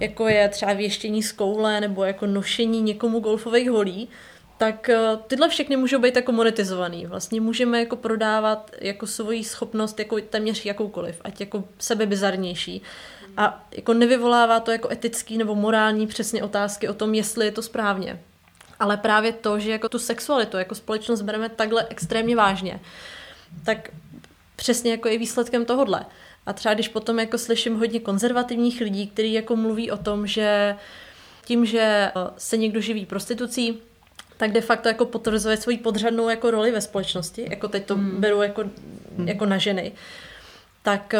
jako je třeba věštění z koule nebo jako nošení někomu golfových holí, tak eh, tyhle všechny můžou být jako monetizovaný. Vlastně můžeme jako prodávat jako svoji schopnost jako téměř jakoukoliv, ať jako sebebizarnější. A jako nevyvolává to jako etický nebo morální přesně otázky o tom, jestli je to správně ale právě to, že jako tu sexualitu jako společnost bereme takhle extrémně vážně, tak přesně jako je výsledkem tohodle. A třeba když potom jako slyším hodně konzervativních lidí, kteří jako mluví o tom, že tím, že eh, se někdo živí prostitucí, tak de facto jako potvrzuje svoji podřadnou jako roli ve společnosti, jako teď to hmm. beru jako, hmm. jako na ženy, tak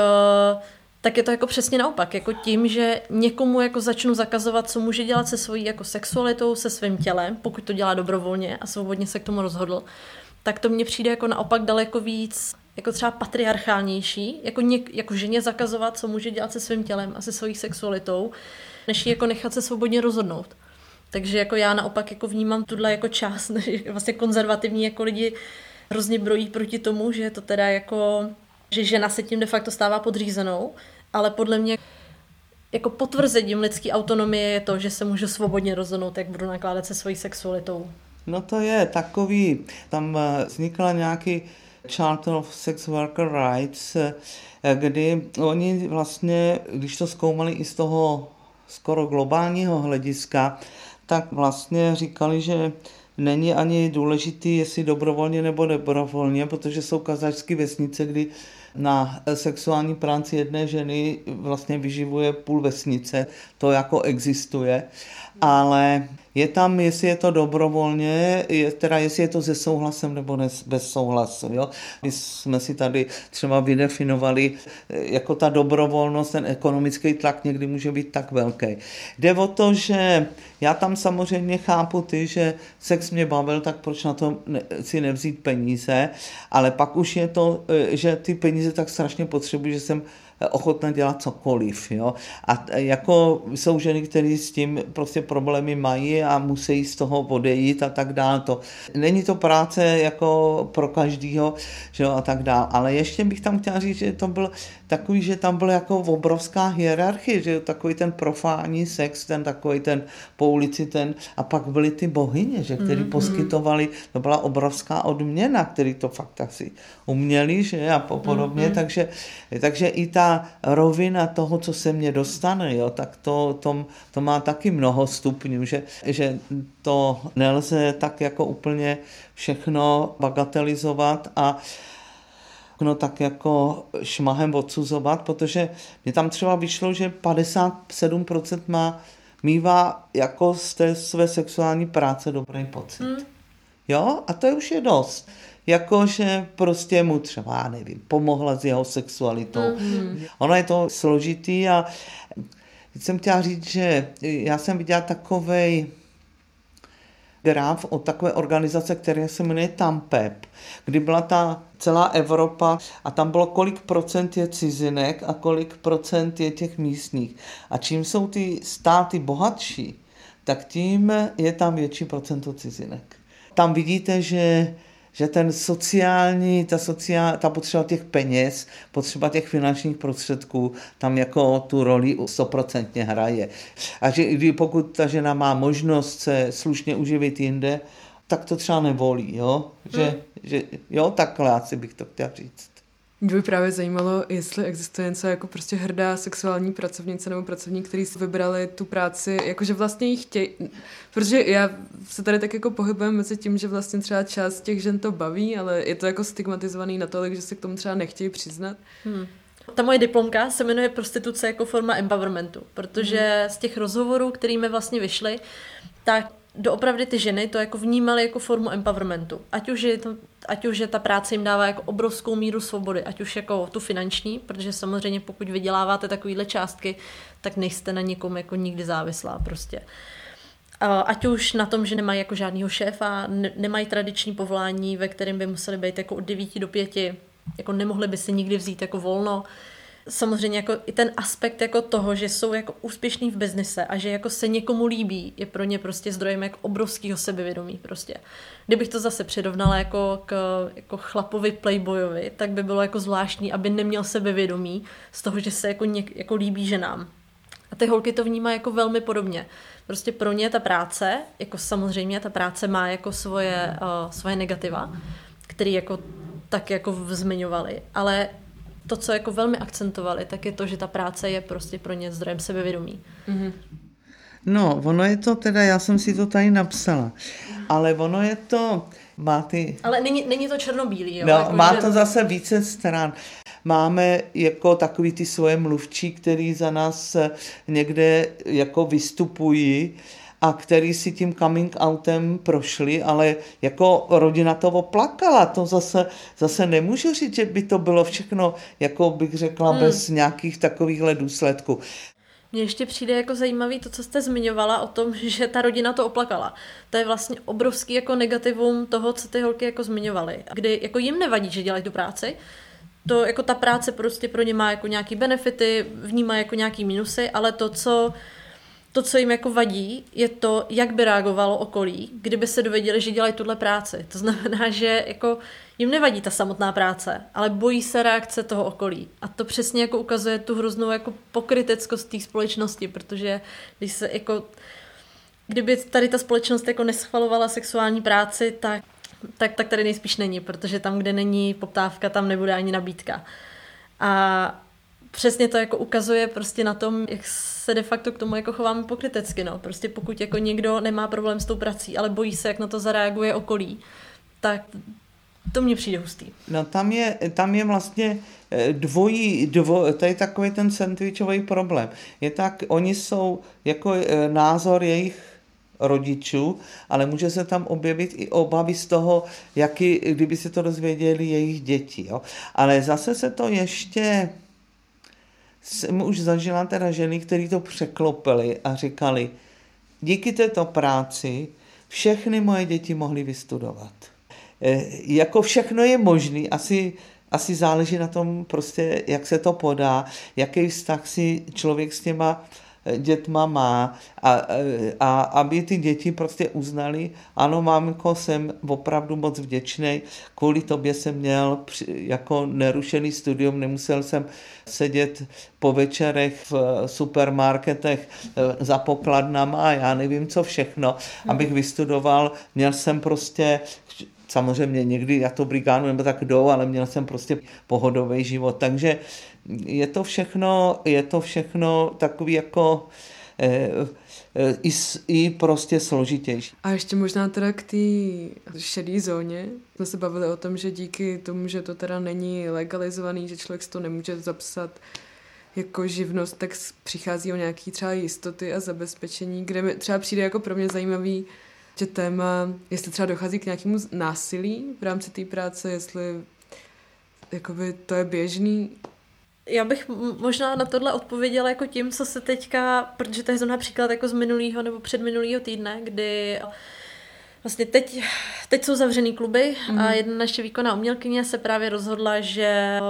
uh, tak je to jako přesně naopak. Jako tím, že někomu jako začnu zakazovat, co může dělat se svojí jako sexualitou, se svým tělem, pokud to dělá dobrovolně a svobodně se k tomu rozhodl, tak to mně přijde jako naopak daleko víc jako třeba patriarchálnější, jako, něk, jako ženě zakazovat, co může dělat se svým tělem a se svojí sexualitou, než ji jako nechat se svobodně rozhodnout. Takže jako já naopak jako vnímám tuhle jako část, vlastně konzervativní jako lidi hrozně brojí proti tomu, že to teda jako, že žena se tím de facto stává podřízenou ale podle mě jako potvrzením lidské autonomie je to, že se můžu svobodně rozhodnout, jak budu nakládat se svojí sexualitou. No to je takový, tam eh, vznikla nějaký Charter of Sex Worker Rights, eh, kdy oni vlastně, když to zkoumali i z toho skoro globálního hlediska, tak vlastně říkali, že není ani důležitý, jestli dobrovolně nebo dobrovolně, protože jsou kazačské vesnice, kdy na sexuální práci jedné ženy vlastně vyživuje půl vesnice, to jako existuje, ale je tam, jestli je to dobrovolně, je, teda jestli je to se souhlasem nebo ne, bez souhlasu. Jo? My jsme si tady třeba vydefinovali, jako ta dobrovolnost, ten ekonomický tlak někdy může být tak velký. Jde o to, že já tam samozřejmě chápu ty, že sex mě bavil, tak proč na to ne, si nevzít peníze, ale pak už je to, že ty peníze tak strašně potřebuji, že jsem ochotná dělat cokoliv. Jo? A jako jsou ženy, které s tím prostě problémy mají a musí z toho odejít a tak dále. To, není to práce jako pro každýho jo, a tak dále. Ale ještě bych tam chtěla říct, že to byl takový, že tam byla jako obrovská hierarchie, že jo, takový ten profání sex, ten takový ten po ulici, ten a pak byly ty bohyně, že, který mm, poskytovali, to byla obrovská odměna, který to fakt asi uměli, že a podobně, mm, takže, takže i ta rovina toho, co se mně dostane, jo, tak to, to, to má taky mnoho stupňů, že, že to nelze tak jako úplně všechno bagatelizovat a no tak jako šmahem odsuzovat, protože mě tam třeba vyšlo, že 57% má mývá jako z té své sexuální práce dobrý pocit. Mm. Jo, a to je už je dost jakože prostě mu třeba, nevím, pomohla s jeho sexualitou. Mm-hmm. Ono je to složitý a jsem chtěla říct, že já jsem viděla takovej graf od takové organizace, která se jmenuje TAMPEP, kdy byla ta celá Evropa a tam bylo kolik procent je cizinek a kolik procent je těch místních. A čím jsou ty státy bohatší, tak tím je tam větší procento cizinek. Tam vidíte, že že ten sociální, ta, sociál, ta potřeba těch peněz, potřeba těch finančních prostředků tam jako tu roli stoprocentně hraje. A že kdy pokud ta žena má možnost se slušně uživit jinde, tak to třeba nevolí, jo? Že, hmm. že jo, takhle asi bych to chtěl říct. Mě by právě zajímalo, jestli existuje něco jako prostě hrdá sexuální pracovnice nebo pracovník, který si vybrali tu práci, jakože vlastně ji chtějí, protože já se tady tak jako pohybujem mezi tím, že vlastně třeba část těch žen to baví, ale je to jako stigmatizovaný natolik, že se k tomu třeba nechtějí přiznat. Hmm. Ta moje diplomka se jmenuje Prostituce jako forma empowermentu, protože hmm. z těch rozhovorů, kterými vlastně vyšly, tak doopravdy ty ženy to jako vnímaly jako formu empowermentu. Ať už, je to, ať už je ta práce jim dává jako obrovskou míru svobody, ať už jako tu finanční, protože samozřejmě pokud vyděláváte takovýhle částky, tak nejste na někom jako nikdy závislá prostě. Ať už na tom, že nemají jako žádného šéfa, nemají tradiční povolání, ve kterém by museli být jako od 9 do 5, jako nemohli by si nikdy vzít jako volno, samozřejmě jako i ten aspekt jako toho, že jsou jako úspěšní v biznise a že jako se někomu líbí, je pro ně prostě zdrojem jako obrovského sebevědomí prostě. Kdybych to zase přirovnala jako k jako chlapovi playboyovi, tak by bylo jako zvláštní, aby neměl sebevědomí z toho, že se jako, něk, jako líbí ženám. A ty holky to vnímají jako velmi podobně. Prostě pro ně ta práce, jako samozřejmě ta práce má jako svoje, uh, svoje negativa, které jako tak jako zmiňovali, ale to, co jako velmi akcentovali, tak je to, že ta práce je prostě pro ně zdrojem sebevědomí. Mm-hmm. No, ono je to teda, já jsem si to tady napsala, ale ono je to, má ty... Ale není, není to černobílý, jo? No, jako, má že... to zase více stran. Máme jako takový ty svoje mluvčí, který za nás někde jako vystupují, a který si tím coming outem prošli, ale jako rodina toho plakala. To zase, zase nemůžu říct, že by to bylo všechno, jako bych řekla, hmm. bez nějakých takovýchhle důsledků. Mně ještě přijde jako zajímavý to, co jste zmiňovala o tom, že ta rodina to oplakala. To je vlastně obrovský jako negativum toho, co ty holky jako zmiňovaly. Kdy jako jim nevadí, že dělají tu práci, to jako ta práce prostě pro ně má jako nějaký benefity, vnímá jako nějaký minusy, ale to, co to, co jim jako vadí, je to, jak by reagovalo okolí, kdyby se dověděli, že dělají tuhle práci. To znamená, že jako jim nevadí ta samotná práce, ale bojí se reakce toho okolí. A to přesně jako ukazuje tu hroznou jako pokryteckost té společnosti, protože když se jako kdyby tady ta společnost jako neschvalovala sexuální práci, tak, tak, tak tady nejspíš není, protože tam, kde není poptávka, tam nebude ani nabídka. A přesně to jako ukazuje prostě na tom, jak se de facto k tomu jako chováme pokrytecky, no. Prostě pokud jako někdo nemá problém s tou prací, ale bojí se, jak na to zareaguje okolí, tak to mně přijde hustý. No tam je, tam je vlastně eh, dvojí, dvo, to je takový ten sandwichový problém. Je tak, oni jsou jako eh, názor jejich rodičů, ale může se tam objevit i obavy z toho, jaký, kdyby se to dozvěděli jejich děti. Jo? Ale zase se to ještě jsem už zažila teda ženy, které to překlopily a říkali, díky této práci všechny moje děti mohly vystudovat. E, jako všechno je možné, asi, asi záleží na tom prostě, jak se to podá, jaký vztah si člověk s těma dětma má a, a aby ty děti prostě uznali, ano mámko, jsem opravdu moc vděčný, kvůli tobě jsem měl jako nerušený studium, nemusel jsem sedět po večerech v supermarketech eh, za pokladnama a já nevím co všechno, hmm. abych vystudoval, měl jsem prostě samozřejmě někdy já to brigánu nebo tak jdou, ale měl jsem prostě pohodový život, takže je to všechno, je to všechno takový jako eh, eh, i, i prostě složitější. A ještě možná teda k té šedé zóně. Jsme se bavili o tom, že díky tomu, že to teda není legalizovaný, že člověk to nemůže zapsat jako živnost, tak přichází o nějaký třeba jistoty a zabezpečení, kde mi třeba přijde jako pro mě zajímavý, že téma, jestli třeba dochází k nějakému násilí v rámci té práce, jestli jakoby to je běžný, já bych možná na tohle odpověděla jako tím, co se teďka, protože to je zrovna příklad jako z minulého nebo předminulého týdne, kdy Vlastně teď, teď jsou zavřený kluby mm. a jedna naše výkonná umělkyně se právě rozhodla, že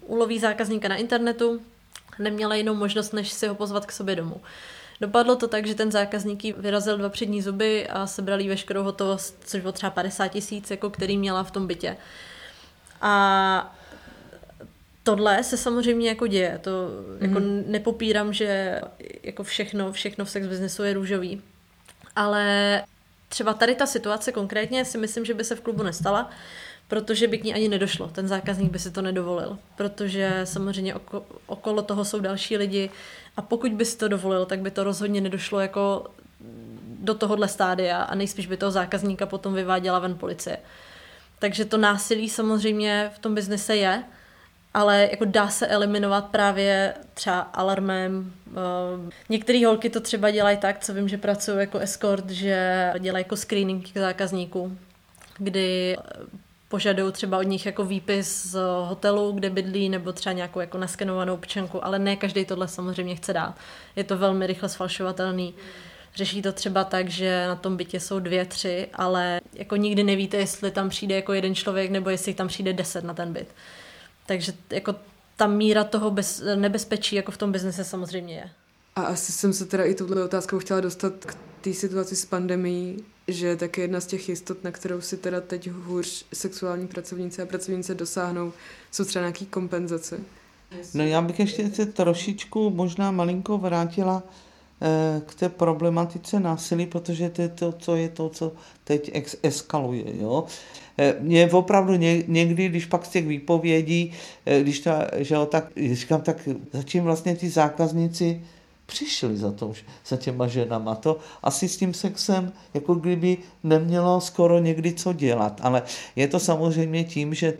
uloví zákazníka na internetu, neměla jinou možnost, než si ho pozvat k sobě domů. Dopadlo to tak, že ten zákazník jí vyrazil dva přední zuby a sebral jí veškerou hotovost, což bylo třeba 50 tisíc, jako který měla v tom bytě. A tohle se samozřejmě jako děje. To mm. jako mhm. nepopírám, že jako všechno, všechno v sex businessu je růžový. Ale třeba tady ta situace konkrétně si myslím, že by se v klubu nestala, protože by k ní ani nedošlo. Ten zákazník by si to nedovolil, protože samozřejmě oko, okolo toho jsou další lidi a pokud by si to dovolil, tak by to rozhodně nedošlo jako do tohohle stádia a nejspíš by toho zákazníka potom vyváděla ven policie. Takže to násilí samozřejmě v tom biznise je, ale jako dá se eliminovat právě třeba alarmem. Ehm, některé holky to třeba dělají tak, co vím, že pracují jako escort, že dělají jako screening k zákazníků, kdy požadují třeba od nich jako výpis z hotelu, kde bydlí, nebo třeba nějakou jako naskenovanou občanku, ale ne každý tohle samozřejmě chce dát. Je to velmi rychle sfalšovatelný. Řeší to třeba tak, že na tom bytě jsou dvě, tři, ale jako nikdy nevíte, jestli tam přijde jako jeden člověk, nebo jestli tam přijde deset na ten byt. Takže jako ta míra toho bez, nebezpečí jako v tom biznise samozřejmě je. A asi jsem se teda i touhle otázkou chtěla dostat k té situaci s pandemí, že tak jedna z těch jistot, na kterou si teda teď hůř sexuální pracovníci a pracovnice dosáhnou, jsou třeba nějaký kompenzace. No já bych ještě se trošičku možná malinko vrátila k té problematice násilí, protože to je to, co je to, co teď eskaluje. Jo? Eh, mě opravdu někdy, když pak z těch výpovědí, eh, když ta, že jo, tak říkám, tak začím vlastně ty zákazníci přišli za, to, za těma ženama. To asi s tím sexem jako kdyby nemělo skoro někdy co dělat. Ale je to samozřejmě tím, že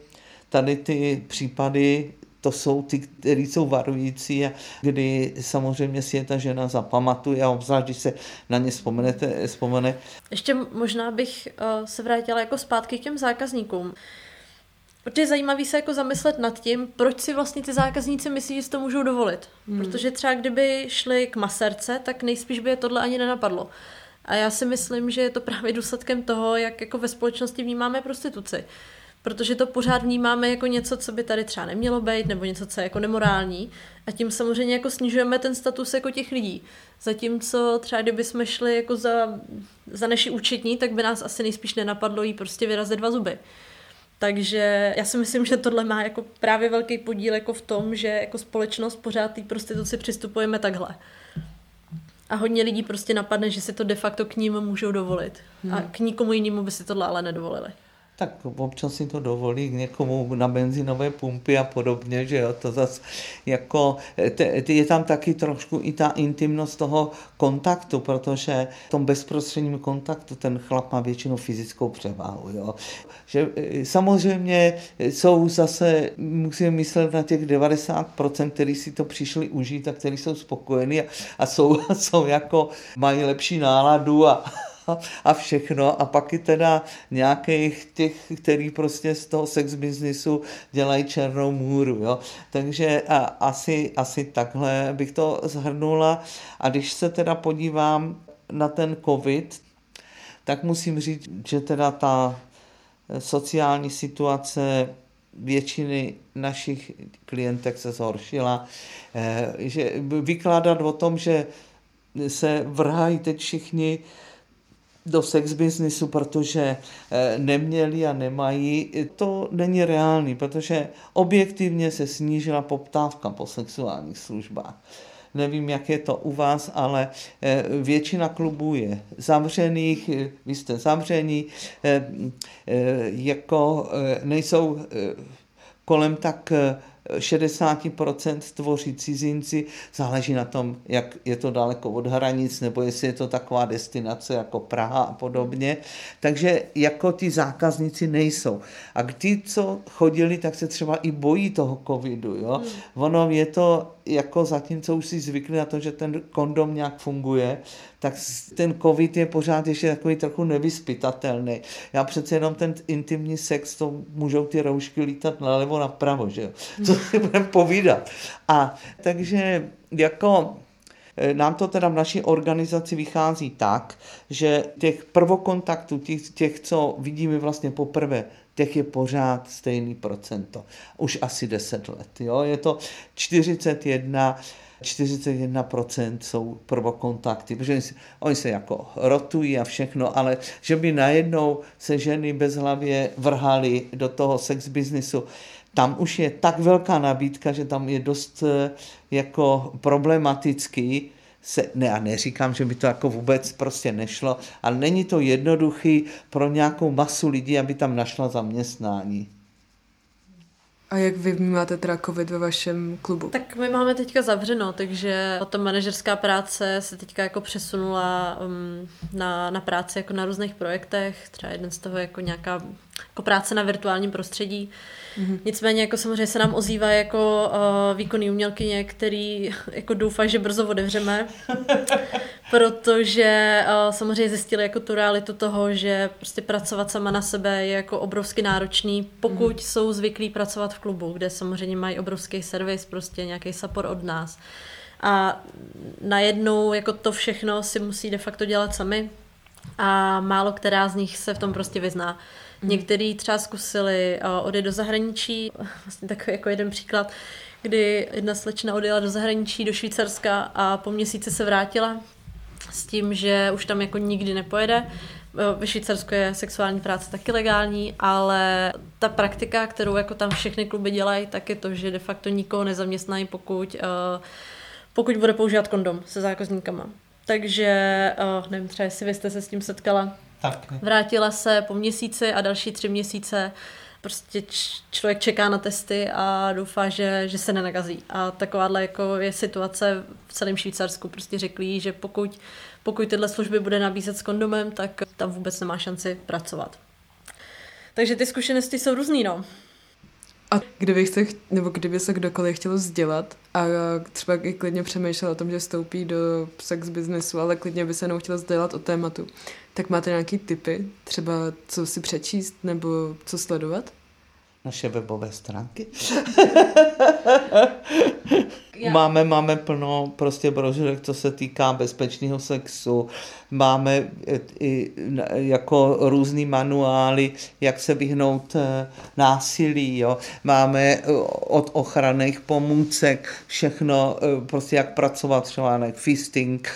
tady ty případy to jsou ty, které jsou varující a kdy samozřejmě si je ta žena zapamatuje a obzvlášť, když se na ně vzpomenete, vzpomene. Ještě možná bych uh, se vrátila jako zpátky k těm zákazníkům. Protože je zajímavý se jako zamyslet nad tím, proč si vlastně ty zákazníci myslí, že si to můžou dovolit. Hmm. Protože třeba kdyby šli k maserce, tak nejspíš by je tohle ani nenapadlo. A já si myslím, že je to právě důsledkem toho, jak jako ve společnosti vnímáme prostituci. Protože to pořád vnímáme jako něco, co by tady třeba nemělo být, nebo něco, co je jako nemorální. A tím samozřejmě jako snižujeme ten status jako těch lidí. Zatímco třeba kdyby jsme šli jako za, za naši účetní, tak by nás asi nejspíš nenapadlo jí prostě vyrazit dva zuby. Takže já si myslím, že tohle má jako právě velký podíl jako v tom, že jako společnost pořád té prostituci přistupujeme takhle. A hodně lidí prostě napadne, že si to de facto k ním můžou dovolit. Hmm. A k nikomu jinému by si tohle ale nedovolili tak občas si to dovolí k někomu na benzinové pumpy a podobně, že jo, to zase jako, je tam taky trošku i ta intimnost toho kontaktu, protože v tom bezprostředním kontaktu ten chlap má většinou fyzickou převáhu, jo. Že e, samozřejmě jsou zase, musíme myslet na těch 90%, kteří si to přišli užít a kteří jsou spokojení a, a jsou, jsou jako, mají lepší náladu a, a všechno a pak i teda nějakých těch, který prostě z toho sex businessu dělají černou můru, jo. Takže a, asi, asi takhle bych to zhrnula a když se teda podívám na ten covid, tak musím říct, že teda ta sociální situace většiny našich klientek se zhoršila. Eh, že vykládat o tom, že se vrhají teď všichni do sex businessu, protože eh, neměli a nemají, to není reálný, protože objektivně se snížila poptávka po sexuálních službách. Nevím, jak je to u vás, ale eh, většina klubů je zavřených, vy jste zavření, eh, jako nejsou kolem tak 60% tvoří cizinci, záleží na tom, jak je to daleko od hranic, nebo jestli je to taková destinace jako Praha a podobně. Takže jako ti zákazníci nejsou. A ty, co chodili, tak se třeba i bojí toho covidu. Jo? Hmm. Ono je to jako zatímco už si zvykli na to, že ten kondom nějak funguje, tak ten covid je pořád ještě takový trochu nevyspytatelný. Já přece jenom ten intimní sex, to můžou ty roušky lítat nalevo napravo, že jo. Co si budeme povídat. A takže jako eh, nám to teda v naší organizaci vychází tak, že těch prvokontaktů, těch, těch co vidíme vlastně poprvé, těch je pořád stejný procento. Už asi 10 let. Jo? Je to 41 41% jsou prvokontakty, protože oni se, oni se jako rotují a všechno, ale že by najednou se ženy bezhlavě vrhali do toho sex biznisu, tam už je tak velká nabídka, že tam je dost eh, jako problematický, se, ne, a neříkám, že by to jako vůbec prostě nešlo, ale není to jednoduchý pro nějakou masu lidí, aby tam našla zaměstnání. A jak vy vnímáte teda COVID ve vašem klubu? Tak my máme teďka zavřeno, takže ta manažerská práce se teďka jako přesunula um, na, na práci jako na různých projektech, třeba jeden z toho jako nějaká jako práce na virtuálním prostředí. Mm-hmm. Nicméně jako samozřejmě se nám ozývá jako uh, výkonný umělkyně, který jako doufá, že brzo otevřeme, protože uh, samozřejmě zjistili jako tu realitu toho, že prostě pracovat sama na sebe je jako obrovsky náročný, pokud mm-hmm. jsou zvyklí pracovat v klubu, kde samozřejmě mají obrovský servis, prostě nějaký support od nás. A najednou jako to všechno si musí de facto dělat sami a málo která z nich se v tom prostě vyzná. Mm. Někteří třeba zkusili odjet do zahraničí, vlastně takový jako jeden příklad, kdy jedna slečna odjela do zahraničí, do Švýcarska a po měsíci se vrátila s tím, že už tam jako nikdy nepojede. Ve Švýcarsku je sexuální práce taky legální, ale ta praktika, kterou jako tam všechny kluby dělají, tak je to, že de facto nikoho nezaměstnají, pokud, uh, pokud bude používat kondom se zákazníkama. Takže, uh, nevím, třeba jestli vy jste se s tím setkala, tak. Vrátila se po měsíci a další tři měsíce prostě č- člověk čeká na testy a doufá, že, že se nenakazí. A takováhle jako je situace v celém Švýcarsku. Prostě řekli, že pokud, pokud tyhle služby bude nabízet s kondomem, tak tam vůbec nemá šanci pracovat. Takže ty zkušenosti jsou různý, no. A kdyby, se, nebo kdyby se kdokoliv chtěl vzdělat a třeba i klidně přemýšlel o tom, že vstoupí do sex biznesu, ale klidně by se jenom chtěl vzdělat o tématu, tak máte nějaký typy, třeba co si přečíst nebo co sledovat? Naše webové stránky. máme, máme plno prostě brožurek, co se týká bezpečného sexu. Máme e, i jako různý manuály, jak se vyhnout e, násilí. Jo. Máme e, od ochranných pomůcek všechno, prostě jak pracovat třeba na fisting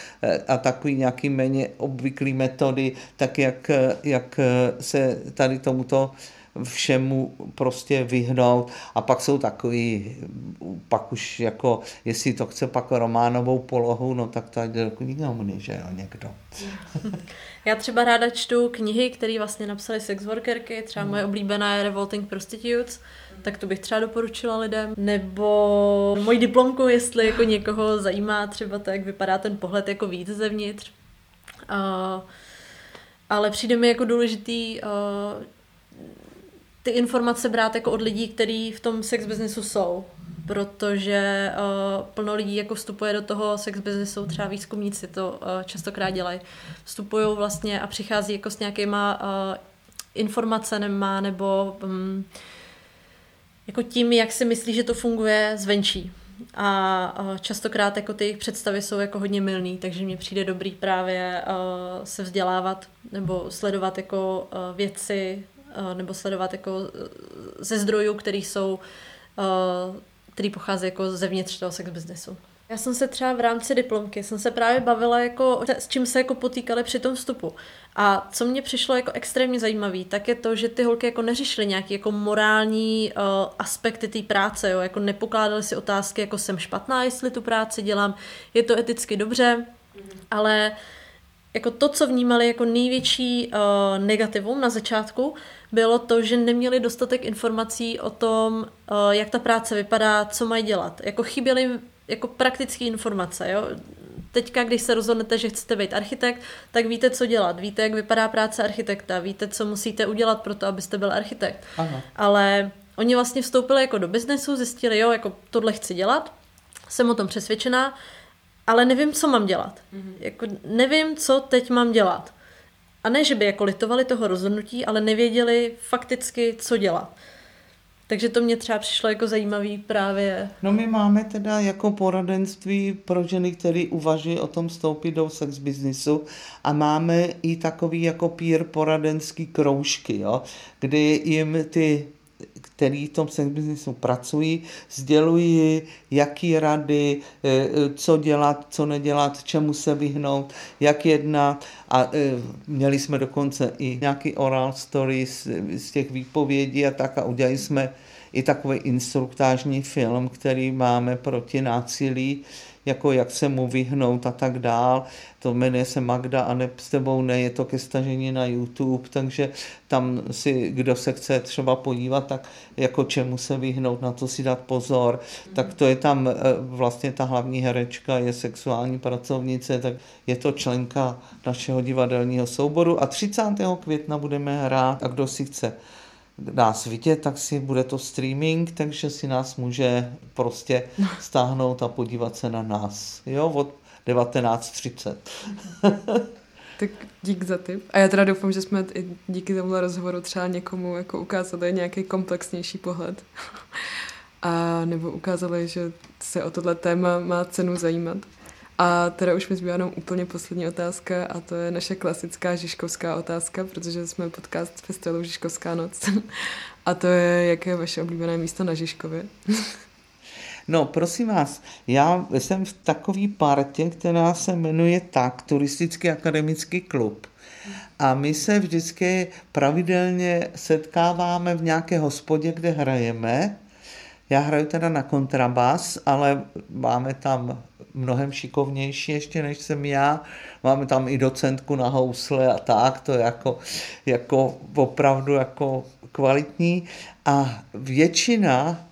a takový nějaký méně obvyklý metody, tak jak, jak se tady tomuto všemu prostě vyhnout a pak jsou takový, pak už jako, jestli to chce pak románovou polohu, no tak to jde do knihovny, že jo, někdo. Já třeba ráda čtu knihy, které vlastně napsali sex workerky, třeba moje oblíbená je Revolting Prostitutes, tak to bych třeba doporučila lidem. Nebo moji diplomku, jestli jako někoho zajímá třeba to, jak vypadá ten pohled jako víc zevnitř. Uh, ale přijde mi jako důležitý uh, ty informace brát jako od lidí, kteří v tom sex businessu jsou, protože uh, plno lidí jako vstupuje do toho sex businessu, třeba výzkumníci to uh, častokrát dělají. Vstupují vlastně a přichází jako s nějakýma uh, informacemi nebo um, jako tím, jak si myslí, že to funguje zvenčí. A uh, častokrát jako ty jejich představy jsou jako hodně milný, takže mně přijde dobrý právě uh, se vzdělávat nebo sledovat jako uh, věci Eh, nebo sledovat jako eh, ze zdrojů, který jsou, eh, který pochází jako zevnitř toho sex businessu. Já jsem se třeba v rámci diplomky, jsem se právě bavila jako, s čím se jako potýkali při tom vstupu. A co mě přišlo jako extrémně zajímavé, tak je to, že ty holky jako neřešily nějaký jako morální uh, aspekty té práce, jo? jako nepokládaly si otázky, jako jsem špatná, jestli tu práci dělám, je to eticky dobře, mm-hmm. ale jako to, co vnímali jako největší uh, negativum na začátku, bylo to, že neměli dostatek informací o tom, uh, jak ta práce vypadá, co mají dělat. Jako chyběly jako praktické informace. Jo? Teďka, když se rozhodnete, že chcete být architekt, tak víte, co dělat. Víte, jak vypadá práce architekta. Víte, co musíte udělat pro to, abyste byl architekt. Aha. Ale oni vlastně vstoupili jako do biznesu, zjistili, jo, jako tohle chci dělat, jsem o tom přesvědčená, ale nevím, co mám dělat. Mm-hmm. Jako nevím, co teď mám dělat. A ne, že by jako litovali toho rozhodnutí, ale nevěděli fakticky, co dělat. Takže to mě třeba přišlo jako zajímavý právě. No my máme teda jako poradenství pro ženy, které uvažují o tom vstoupit do sex biznisu a máme i takový jako peer poradenský kroužky, jo, kdy jim ty který v tom sex businessu pracují, sdělují, jaký rady, e, e, co dělat, co nedělat, čemu se vyhnout, jak jednat. A e, měli jsme dokonce i nějaký oral stories z těch výpovědí a tak. A udělali jsme i takový instruktážní film, který máme proti násilí, jako jak se mu vyhnout a tak dál. To jmenuje se Magda a ne s tebou ne, je to ke stažení na YouTube, takže tam si, kdo se chce třeba podívat, tak jako čemu se vyhnout, na to si dát pozor, tak to je tam eh, vlastně ta hlavní herečka, je sexuální pracovnice, tak je to členka našeho divadelního souboru a 30. května budeme hrát a kdo si chce nás vidět, tak si bude to streaming, takže si nás může prostě stáhnout a podívat se na nás. Jo, od 19.30. tak dík za tip. A já teda doufám, že jsme i díky tomuhle rozhovoru třeba někomu jako ukázali nějaký komplexnější pohled. A nebo ukázali, že se o tohle téma má cenu zajímat. A teda už mi zbývá jenom úplně poslední otázka a to je naše klasická žižkovská otázka, protože jsme podcast festivalu Žižkovská noc. A to je, jaké je vaše oblíbené místo na Žižkově? No, prosím vás, já jsem v takové partě, která se jmenuje tak, Turistický akademický klub. A my se vždycky pravidelně setkáváme v nějaké hospodě, kde hrajeme. Já hraju teda na kontrabas, ale máme tam mnohem šikovnější ještě než jsem já. Máme tam i docentku na housle a tak, to je jako, jako opravdu jako kvalitní. A většina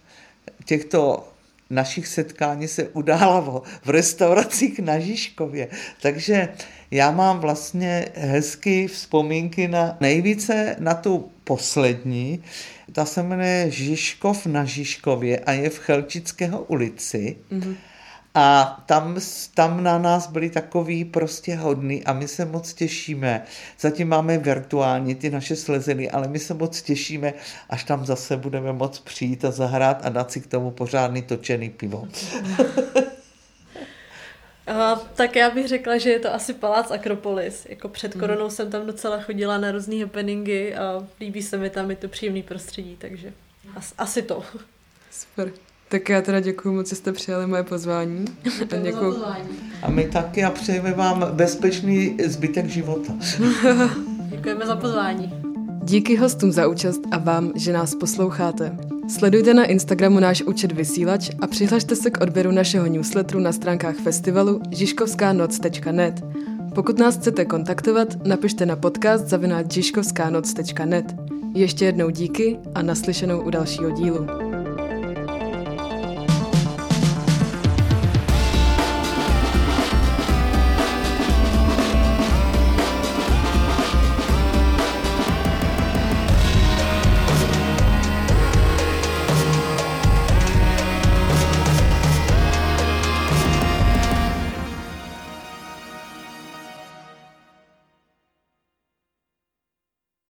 těchto našich setkání se udála v restauracích na Žižkově. Takže já mám vlastně hezky vzpomínky na nejvíce na tu poslední. Ta se jmenuje Žižkov na Žižkově a je v Chelčického ulici. Mm-hmm. A tam, tam na nás byli takový prostě hodný a my se moc těšíme. Zatím máme virtuální ty naše sleziny, ale my se moc těšíme, až tam zase budeme moc přijít a zahrát a dát si k tomu pořádný točený pivo. A, tak já bych řekla, že je to asi Palác Akropolis. Jako před hmm. koronou jsem tam docela chodila na různé happeningy a líbí se mi tam, je to příjemný prostředí, takže as, asi to. Super. Tak já teda děkuji moc, že jste přijali moje pozvání. A, děkuji. a my taky a přejeme vám bezpečný zbytek života. Děkujeme za pozvání. Díky hostům za účast a vám, že nás posloucháte. Sledujte na Instagramu náš účet Vysílač a přihlašte se k odběru našeho newsletteru na stránkách festivalu žižkovskanoc.net. Pokud nás chcete kontaktovat, napište na podcast zavináč Ještě jednou díky a naslyšenou u dalšího dílu.